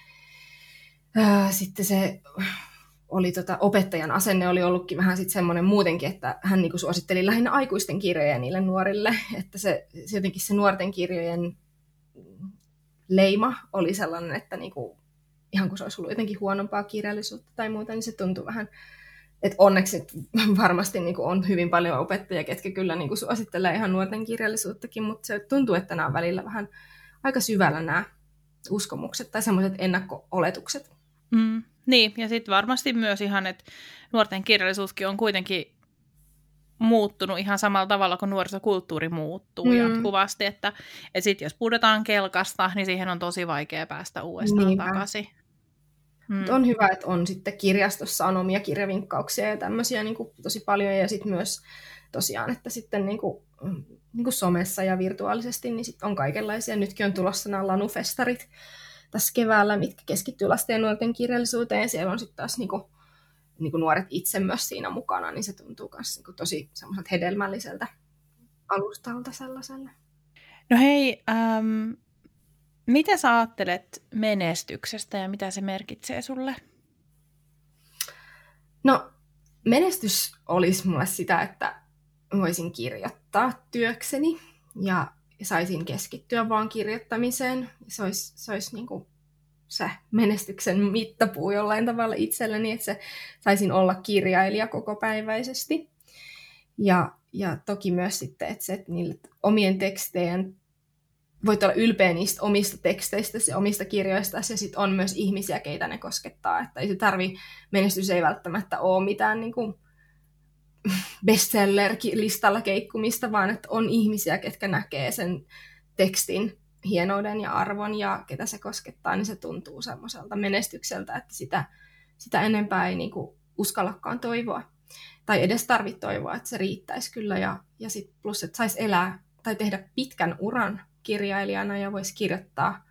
ää, sitten se oli tota, opettajan asenne oli ollutkin vähän sitten semmoinen muutenkin, että hän niinku suositteli lähinnä aikuisten kirjoja niille nuorille, että se, se jotenkin se nuorten kirjojen leima oli sellainen, että niinku, ihan kun se olisi ollut jotenkin huonompaa kirjallisuutta tai muuta, niin se tuntui vähän et onneksi varmasti niin kuin on hyvin paljon opettajia, ketkä kyllä niin kuin suosittelee ihan nuorten kirjallisuuttakin, mutta se tuntuu, että nämä on välillä vähän aika syvällä nämä uskomukset tai semmoiset ennakko-oletukset. Mm, niin, ja sitten varmasti myös ihan, että nuorten kirjallisuuskin on kuitenkin muuttunut ihan samalla tavalla kuin nuorisokulttuuri muuttuu mm. jatkuvasti, että, että sitten jos pudotaan kelkasta, niin siihen on tosi vaikea päästä uudestaan Niinpä. takaisin. Mm. on hyvä, että on sitten kirjastossa on omia kirjavinkkauksia ja tämmöisiä niin kuin tosi paljon. Ja sitten myös tosiaan, että sitten niin kuin, niin kuin somessa ja virtuaalisesti niin sit on kaikenlaisia. Nytkin on tulossa nämä lanufestarit tässä keväällä, mitkä keskittyy lasten ja nuorten kirjallisuuteen. Ja siellä on sitten taas niin kuin, niin kuin nuoret itse myös siinä mukana, niin se tuntuu myös niin kuin tosi semmoiselta hedelmälliseltä alustalta sellaiselle. No hei, ähm, mitä sä ajattelet menestyksestä ja mitä se merkitsee sulle? No, menestys olisi mulle sitä, että voisin kirjoittaa työkseni ja saisin keskittyä vaan kirjoittamiseen. Se olisi, se olisi niin kuin se menestyksen mittapuu jollain tavalla itselleni, että se saisin olla kirjailija kokopäiväisesti. Ja, ja toki myös sitten, että se, että niille omien tekstejen voit olla ylpeä niistä omista teksteistä ja omista kirjoista, ja sitten on myös ihmisiä, keitä ne koskettaa. Että ei se tarvi, menestys ei välttämättä ole mitään niin kuin bestseller-listalla keikkumista, vaan että on ihmisiä, ketkä näkee sen tekstin hienouden ja arvon ja ketä se koskettaa, niin se tuntuu semmoiselta menestykseltä, että sitä, sitä enempää ei niin kuin uskallakaan toivoa. Tai edes tarvitse toivoa, että se riittäisi kyllä. Ja, ja sit plus, että saisi elää tai tehdä pitkän uran kirjailijana ja voisi kirjoittaa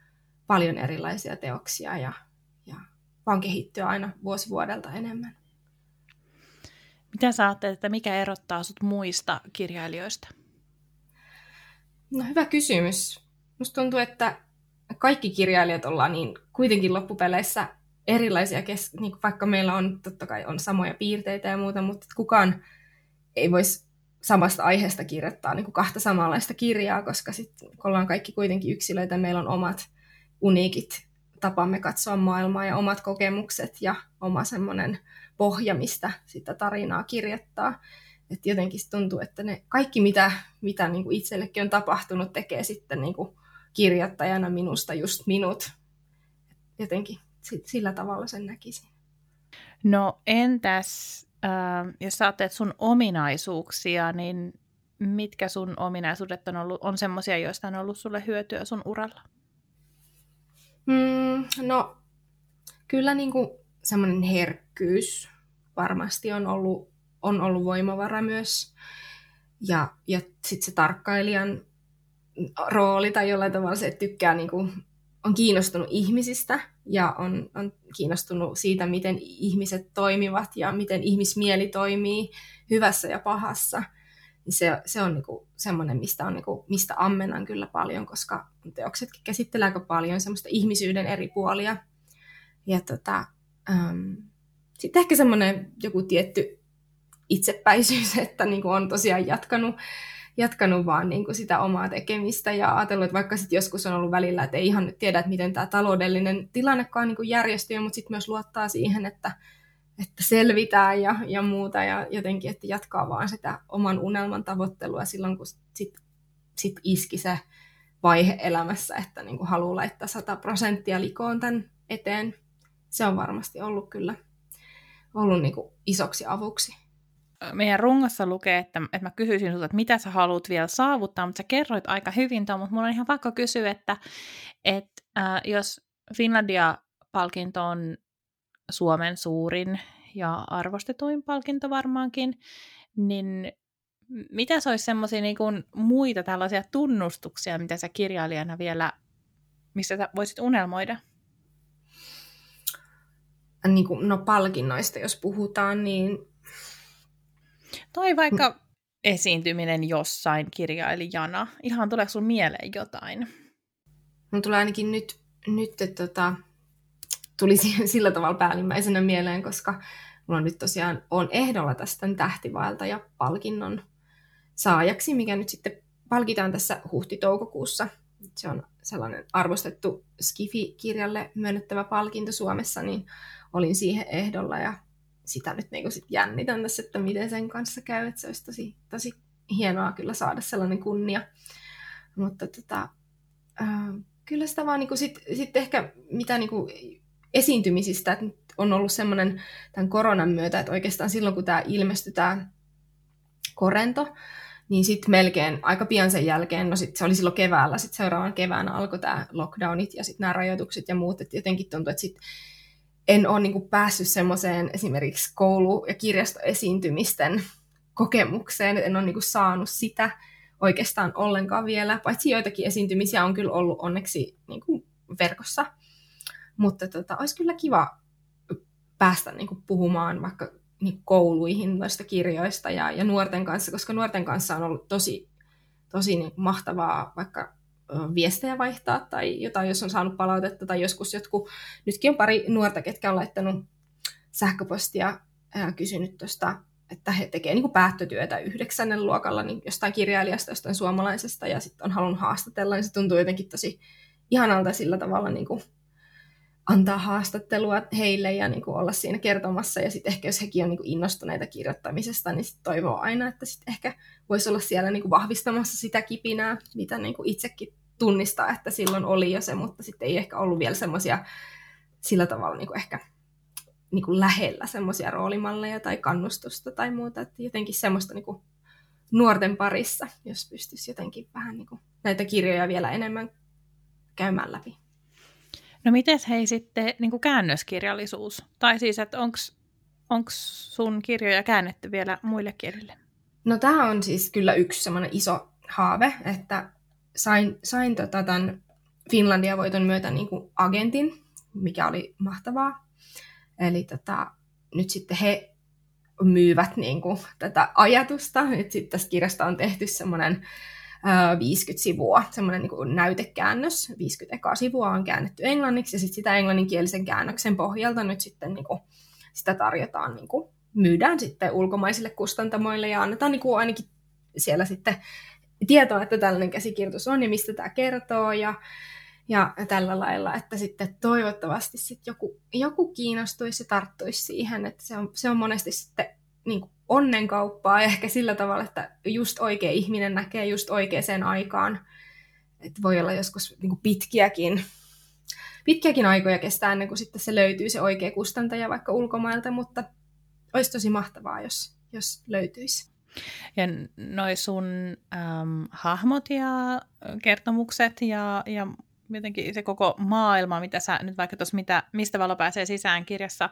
paljon erilaisia teoksia ja, ja vaan kehittyä aina vuosi vuodelta enemmän. Mitä sä ajattelet, että mikä erottaa sut muista kirjailijoista? No hyvä kysymys. Musta tuntuu, että kaikki kirjailijat ollaan niin kuitenkin loppupeleissä erilaisia, kes- niin vaikka meillä on totta kai on samoja piirteitä ja muuta, mutta kukaan ei voisi samasta aiheesta kirjoittaa niin kuin kahta samanlaista kirjaa, koska sitten ollaan kaikki kuitenkin yksilöitä, meillä on omat uniikit tapamme katsoa maailmaa ja omat kokemukset ja oma semmoinen pohja, mistä sitä tarinaa kirjoittaa. Et jotenkin tuntuu, että ne kaikki, mitä, mitä niin kuin itsellekin on tapahtunut, tekee sitten niin kuin kirjoittajana minusta just minut. jotenkin sillä tavalla sen näkisin. No entäs, äh, jos sä ajattelet sun ominaisuuksia, niin mitkä sun ominaisuudet on ollut, on semmoisia, joista on ollut sulle hyötyä sun uralla? Mm, no, kyllä niin kuin semmoinen herkkyys varmasti on ollut, on ollut voimavara myös. Ja, ja sitten se tarkkailijan rooli tai jollain tavalla se, että tykkää niin kuin, on kiinnostunut ihmisistä ja on, on kiinnostunut siitä, miten ihmiset toimivat ja miten ihmismieli toimii hyvässä ja pahassa. Niin se, se on niinku semmoinen, mistä, on niinku, mistä ammennan kyllä paljon, koska teoksetkin käsittelee aika paljon semmoista ihmisyyden eri puolia. Ja tota, ähm, sitten ehkä semmoinen joku tietty itsepäisyys, että niinku on tosiaan jatkanut jatkanut vaan niin kuin sitä omaa tekemistä ja ajatellut, että vaikka sitten joskus on ollut välillä, että ei ihan nyt tiedä, että miten tämä taloudellinen tilannekaan niin kuin järjestyy, mutta sitten myös luottaa siihen, että, että selvitään ja, ja muuta ja jotenkin, että jatkaa vaan sitä oman unelman tavoittelua silloin, kun sitten sit iski se vaihe elämässä, että niin kuin haluaa laittaa 100 prosenttia likoon tämän eteen. Se on varmasti ollut kyllä ollut niin kuin isoksi avuksi meidän rungossa lukee, että, että mä kysyisin sinulta, että mitä sä haluat vielä saavuttaa, mutta sä kerroit aika hyvin tuon, mutta mulla on ihan pakko kysyä, että, että äh, jos Finlandia-palkinto on Suomen suurin ja arvostetuin palkinto varmaankin, niin mitä se olisi semmoisia niin muita tällaisia tunnustuksia, mitä sä kirjailijana vielä, mistä sä voisit unelmoida? Niin kuin, no palkinnoista, jos puhutaan, niin tai vaikka esiintyminen jossain kirjailijana. Ihan tuleeko sun mieleen jotain? Mun tulee ainakin nyt, nyt että tota, tuli sillä tavalla päällimmäisenä mieleen, koska mulla nyt tosiaan on ehdolla tästä tähtivaelta ja palkinnon saajaksi, mikä nyt sitten palkitaan tässä huhti-toukokuussa. Se on sellainen arvostettu Skifi-kirjalle myönnettävä palkinto Suomessa, niin olin siihen ehdolla ja sitä nyt niin sit jännitän tässä, että miten sen kanssa käy, että se olisi tosi, tosi hienoa kyllä saada sellainen kunnia. Mutta tota, äh, kyllä sitä vaan niin sitten sit ehkä mitä niin kuin esiintymisistä, että on ollut semmoinen tämän koronan myötä, että oikeastaan silloin kun tämä ilmestyi tämä korento, niin sitten melkein aika pian sen jälkeen, no sit se oli silloin keväällä, sitten seuraavan keväänä alkoi tämä lockdownit ja sitten nämä rajoitukset ja muut, että jotenkin tuntui, että sitten en ole niin kuin päässyt semmoiseen esimerkiksi koulu- ja kirjastoesiintymisten kokemukseen, en ole niin kuin saanut sitä oikeastaan ollenkaan vielä, paitsi joitakin esiintymisiä on kyllä ollut onneksi niin kuin verkossa. Mutta tota, olisi kyllä kiva päästä niin kuin puhumaan vaikka niin kouluihin noista kirjoista ja, ja nuorten kanssa, koska nuorten kanssa on ollut tosi, tosi niin mahtavaa vaikka viestejä vaihtaa tai jotain, jos on saanut palautetta tai joskus jotkut, nytkin on pari nuorta, ketkä on laittanut sähköpostia ja kysynyt tuosta, että he tekevät niin päättötyötä yhdeksännen luokalla niin jostain kirjailijasta, jostain suomalaisesta ja sitten on halunnut haastatella, niin se tuntuu jotenkin tosi ihanalta sillä tavalla niin kuin antaa haastattelua heille ja niin kuin olla siinä kertomassa. Ja sitten ehkä jos hekin on niin kuin innostuneita kirjoittamisesta, niin sit toivoo aina, että sitten ehkä voisi olla siellä niin kuin vahvistamassa sitä kipinää, mitä niin kuin itsekin tunnistaa, että silloin oli jo se, mutta sitten ei ehkä ollut vielä semmoisia sillä tavalla niin kuin ehkä niin kuin lähellä semmoisia roolimalleja tai kannustusta tai muuta, että jotenkin semmoista niin kuin nuorten parissa, jos pystyisi jotenkin vähän niin kuin näitä kirjoja vielä enemmän käymään läpi. No miten hei sitten niin kuin käännöskirjallisuus? Tai siis, että onko sun kirjoja käännetty vielä muille kielille? No tämä on siis kyllä yksi semmoinen iso haave, että sain, sain tota tämän Finlandia-voiton myötä niin kuin agentin, mikä oli mahtavaa. Eli tota, nyt sitten he myyvät niin kuin, tätä ajatusta. Nyt sitten tästä kirjasta on tehty semmoinen 50 sivua, semmoinen niin näytekäännös. 50 ekaa sivua on käännetty englanniksi ja sitten sitä englanninkielisen käännöksen pohjalta nyt sitten niin kuin, sitä tarjotaan, niin kuin, myydään sitten ulkomaisille kustantamoille ja annetaan niin kuin, ainakin siellä sitten tietoa, että tällainen käsikirjoitus on ja mistä tämä kertoo ja, ja tällä lailla, että sitten toivottavasti sitten joku, joku kiinnostuisi ja tarttuisi siihen, että se on, se on monesti sitten niin kuin onnenkauppaa ja ehkä sillä tavalla, että just oikea ihminen näkee just oikeaan aikaan. Että voi olla joskus niin kuin pitkiäkin pitkiäkin aikoja kestää ennen kuin sitten se löytyy se oikea kustantaja vaikka ulkomailta, mutta olisi tosi mahtavaa, jos, jos löytyisi. Ja noi sun äm, hahmot ja kertomukset ja, ja jotenkin se koko maailma, mitä sä nyt vaikka tuossa mitä, Mistä valo pääsee sisään kirjassa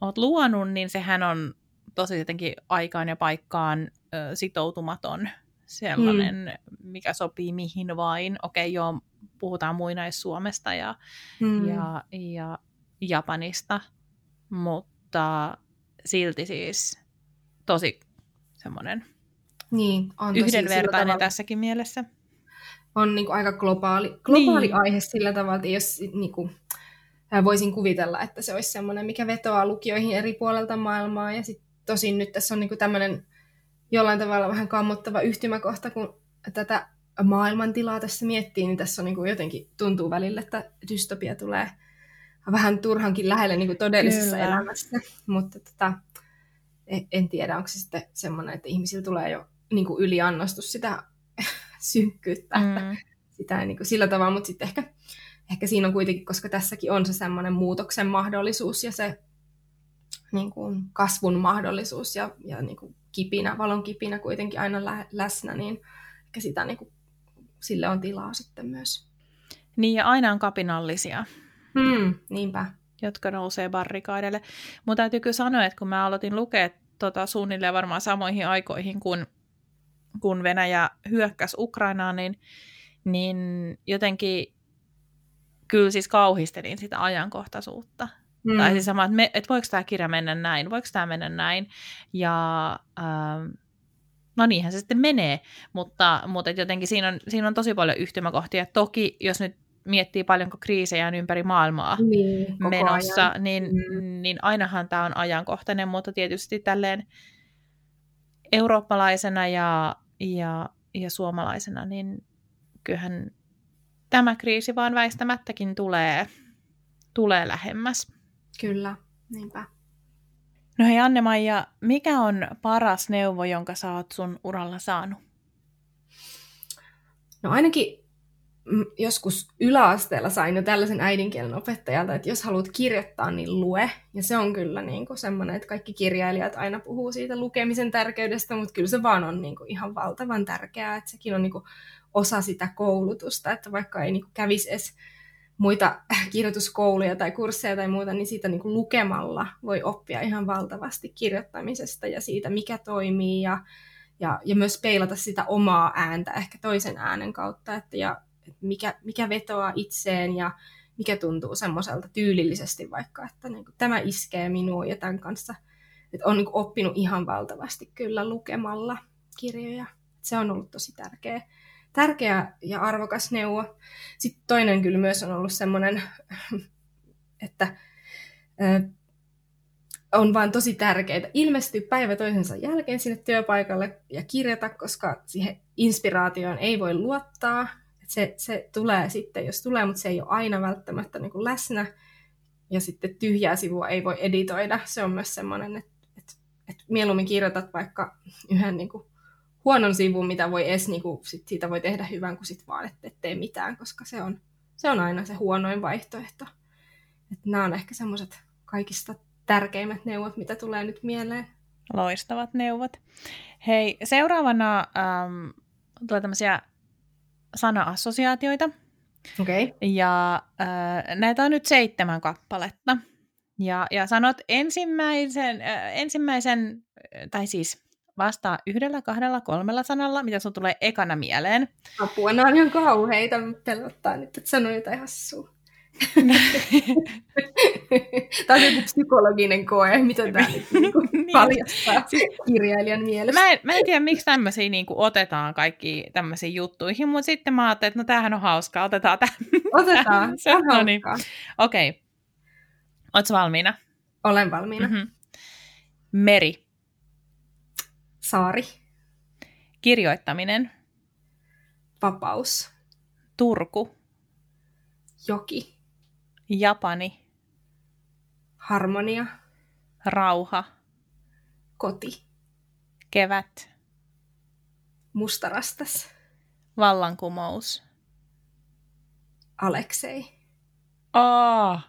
oot luonut, niin sehän on tosi jotenkin aikaan ja paikkaan ö, sitoutumaton sellainen, mm. mikä sopii mihin vain. Okei, okay, joo, puhutaan muinais-Suomesta ja, mm. ja, ja Japanista, mutta silti siis tosi semmoinen niin, on yhdenvertainen tässäkin mielessä. On niin kuin aika globaali, globaali niin. aihe sillä tavalla, että jos niin kuin, voisin kuvitella, että se olisi semmoinen, mikä vetoaa lukioihin eri puolelta maailmaa. Ja sitten tosin nyt tässä on niin kuin tämmöinen jollain tavalla vähän kammottava yhtymäkohta, kun tätä maailmantilaa tässä miettii, niin tässä on niin kuin jotenkin tuntuu välillä, että dystopia tulee vähän turhankin lähelle niin kuin todellisessa Kyllä. elämässä. Mutta tota, en tiedä, onko se sitten semmoinen, että ihmisillä tulee jo niin kuin yliannostus sitä synkkyyttä, mm. että sitä ei niin kuin sillä tavalla, mutta sitten ehkä, ehkä siinä on kuitenkin, koska tässäkin on se semmoinen muutoksen mahdollisuus ja se niin kuin kasvun mahdollisuus ja, ja niin kuin kipinä, valon kipinä kuitenkin aina lä- läsnä, niin ehkä sitä niin kuin, sille on tilaa sitten myös. Niin ja aina on kapinallisia. Hmm, niinpä. Jotka nousee barrikaadeille. Mutta täytyy kyllä sanoa, että kun mä aloitin lukea tota, suunnilleen varmaan samoihin aikoihin, kun, kun Venäjä hyökkäsi Ukrainaan, niin, niin jotenkin kyllä siis kauhistelin sitä ajankohtaisuutta. Mm. Tai siis sama, että, me, että voiko tämä kirja mennä näin, voiko tämä mennä näin. Ja ähm, no niinhän se sitten menee, mutta, mutta jotenkin siinä on, siinä on tosi paljon yhtymäkohtia. Toki jos nyt miettii paljonko kriisejä on ympäri maailmaa niin, menossa, ajan. niin, mm. niin ainahan tämä on ajankohtainen, mutta tietysti tälleen eurooppalaisena ja, ja, ja suomalaisena, niin kyllähän tämä kriisi vaan väistämättäkin tulee, tulee lähemmäs. Kyllä, niinpä. No hei Anne-Maija, mikä on paras neuvo, jonka sä oot sun uralla saanut? No ainakin joskus yläasteella sain jo tällaisen äidinkielen opettajalta, että jos haluat kirjoittaa, niin lue. Ja se on kyllä niin kuin semmoinen, että kaikki kirjailijat aina puhuu siitä lukemisen tärkeydestä, mutta kyllä se vaan on niin kuin ihan valtavan tärkeää, että sekin on niin kuin osa sitä koulutusta, että vaikka ei niin kuin kävisi edes muita kirjoituskouluja tai kursseja tai muuta, niin siitä niin kuin lukemalla voi oppia ihan valtavasti kirjoittamisesta ja siitä, mikä toimii ja, ja, ja myös peilata sitä omaa ääntä ehkä toisen äänen kautta, että, ja, mikä, mikä vetoaa itseen ja mikä tuntuu semmoiselta tyylillisesti vaikka, että niin kuin, tämä iskee minuun ja tämän kanssa. Että on niin kuin, oppinut ihan valtavasti kyllä lukemalla kirjoja. Se on ollut tosi tärkeä tärkeä ja arvokas neuvo. Sitten toinen kyllä myös on ollut semmoinen, että on vaan tosi tärkeää ilmestyä päivä toisensa jälkeen sinne työpaikalle ja kirjata, koska siihen inspiraatioon ei voi luottaa. Se, se tulee sitten, jos tulee, mutta se ei ole aina välttämättä niin kuin läsnä. Ja sitten tyhjää sivua ei voi editoida. Se on myös semmoinen, että, että, että mieluummin kirjoitat vaikka yhden niin kuin huonon sivun, mitä voi edes, niin kuin, sit siitä voi tehdä hyvän, kun sit vaan et tee mitään, koska se on, se on aina se huonoin vaihtoehto. Et nämä on ehkä semmoiset kaikista tärkeimmät neuvot, mitä tulee nyt mieleen. Loistavat neuvot. Hei, seuraavana ähm, tulee tämmöisiä sana-assosiaatioita. Okay. Ja äh, näitä on nyt seitsemän kappaletta. Ja, ja sanot ensimmäisen, äh, ensimmäisen, tai siis vastaa yhdellä, kahdella, kolmella sanalla, mitä sun tulee ekana mieleen. Apua, nämä on ihan kauheita, pelottaa nyt, että sano jotain hassua. tämä on joku psykologinen koe, mitä tämä nyt niinku niin. paljastaa kirjailijan mielessä. Mä en, mä en tiedä, miksi tämmöisiä niin otetaan kaikki tämmöisiin juttuihin, mutta sitten mä ajattelin, että no tämähän on hauskaa, otetaan tämä. Otetaan, se on no niin. Okei. Okay. Oletko valmiina? Olen valmiina. Mm-hmm. Meri. Saari. Kirjoittaminen. Vapaus. Turku. Joki. Japani. Harmonia. Rauha. Koti. Kevät. Mustarastas. Vallankumous. Aleksei. Oh.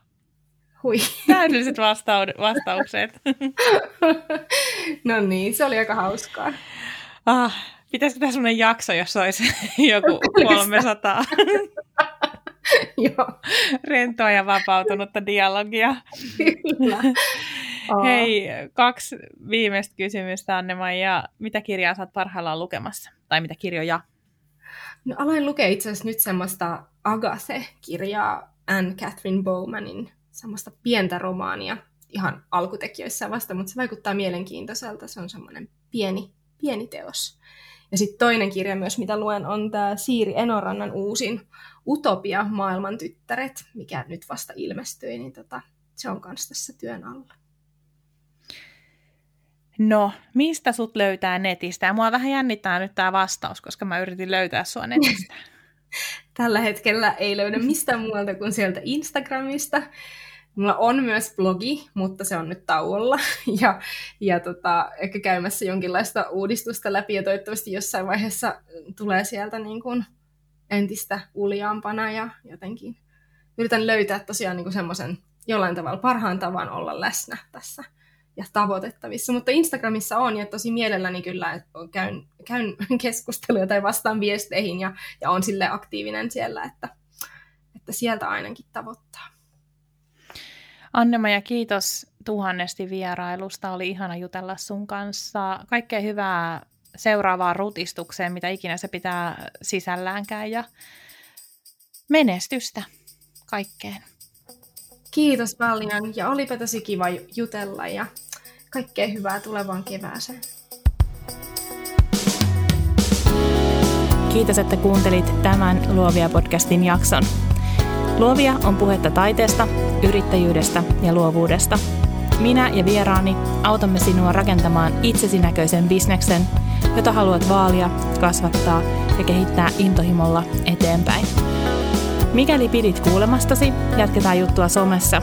Hui. Täydelliset vastau- vastaukset. no niin, se oli aika hauskaa. Ah, pitäisikö tämä sellainen jakso, jos olisi joku 300 Joo. rentoa ja vapautunutta dialogia? Kyllä. Hei, kaksi viimeistä kysymystä, anne ja Mitä kirjaa saat parhaillaan lukemassa? Tai mitä kirjoja? No aloin lukea itse asiassa nyt semmoista Agathe-kirjaa Anne Catherine Bowmanin, semmoista pientä romaania ihan alkutekijöissä vasta, mutta se vaikuttaa mielenkiintoiselta. Se on semmoinen pieni, pieni teos. Ja sitten toinen kirja myös, mitä luen, on tämä Siiri Enorannan uusin Utopia, maailman tyttäret, mikä nyt vasta ilmestyi, niin tota, se on myös tässä työn alla. No, mistä sut löytää netistä? Ja mua vähän jännittää nyt tämä vastaus, koska mä yritin löytää sua netistä. Tällä hetkellä ei löydä mistään muualta kuin sieltä Instagramista. Mulla on myös blogi, mutta se on nyt tauolla ja, ja tota, ehkä käymässä jonkinlaista uudistusta läpi ja toivottavasti jossain vaiheessa tulee sieltä niin kuin entistä uljaampana ja jotenkin yritän löytää tosiaan niin semmoisen jollain tavalla parhaan tavan olla läsnä tässä ja tavoitettavissa. Mutta Instagramissa on ja tosi mielelläni kyllä että käyn, käyn keskusteluja tai vastaan viesteihin ja, ja on sille aktiivinen siellä, että, että sieltä ainakin tavoittaa. Annemaja, kiitos tuhannesti vierailusta. Oli ihana jutella sun kanssa. Kaikkea hyvää seuraavaan rutistukseen, mitä ikinä se pitää sisälläänkään ja menestystä kaikkeen. Kiitos paljon ja olipa tosi kiva jutella ja kaikkea hyvää tulevaan kevääseen. Kiitos, että kuuntelit tämän Luovia podcastin jakson. Luovia on puhetta taiteesta, yrittäjyydestä ja luovuudesta. Minä ja vieraani autamme sinua rakentamaan itsesi näköisen bisneksen, jota haluat vaalia, kasvattaa ja kehittää intohimolla eteenpäin. Mikäli pidit kuulemastasi, jatketaan juttua somessa.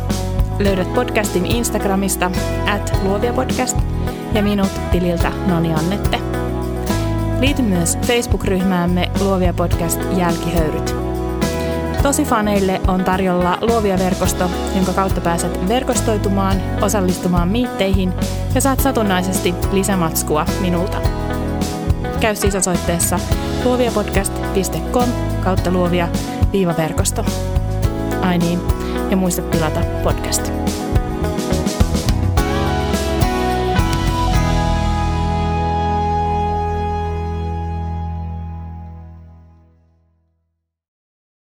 Löydät podcastin Instagramista at luoviapodcast ja minut tililtä Noni Annette. Liity myös Facebook-ryhmäämme Luovia Podcast Jälkihöyryt. Tosi faneille on tarjolla Luovia verkosto, jonka kautta pääset verkostoitumaan, osallistumaan miitteihin ja saat satunnaisesti lisämatskua minulta. Käy siis osoitteessa luoviapodcast.com kautta luovia viivaverkosto. Ai niin, ja muista tilata podcast.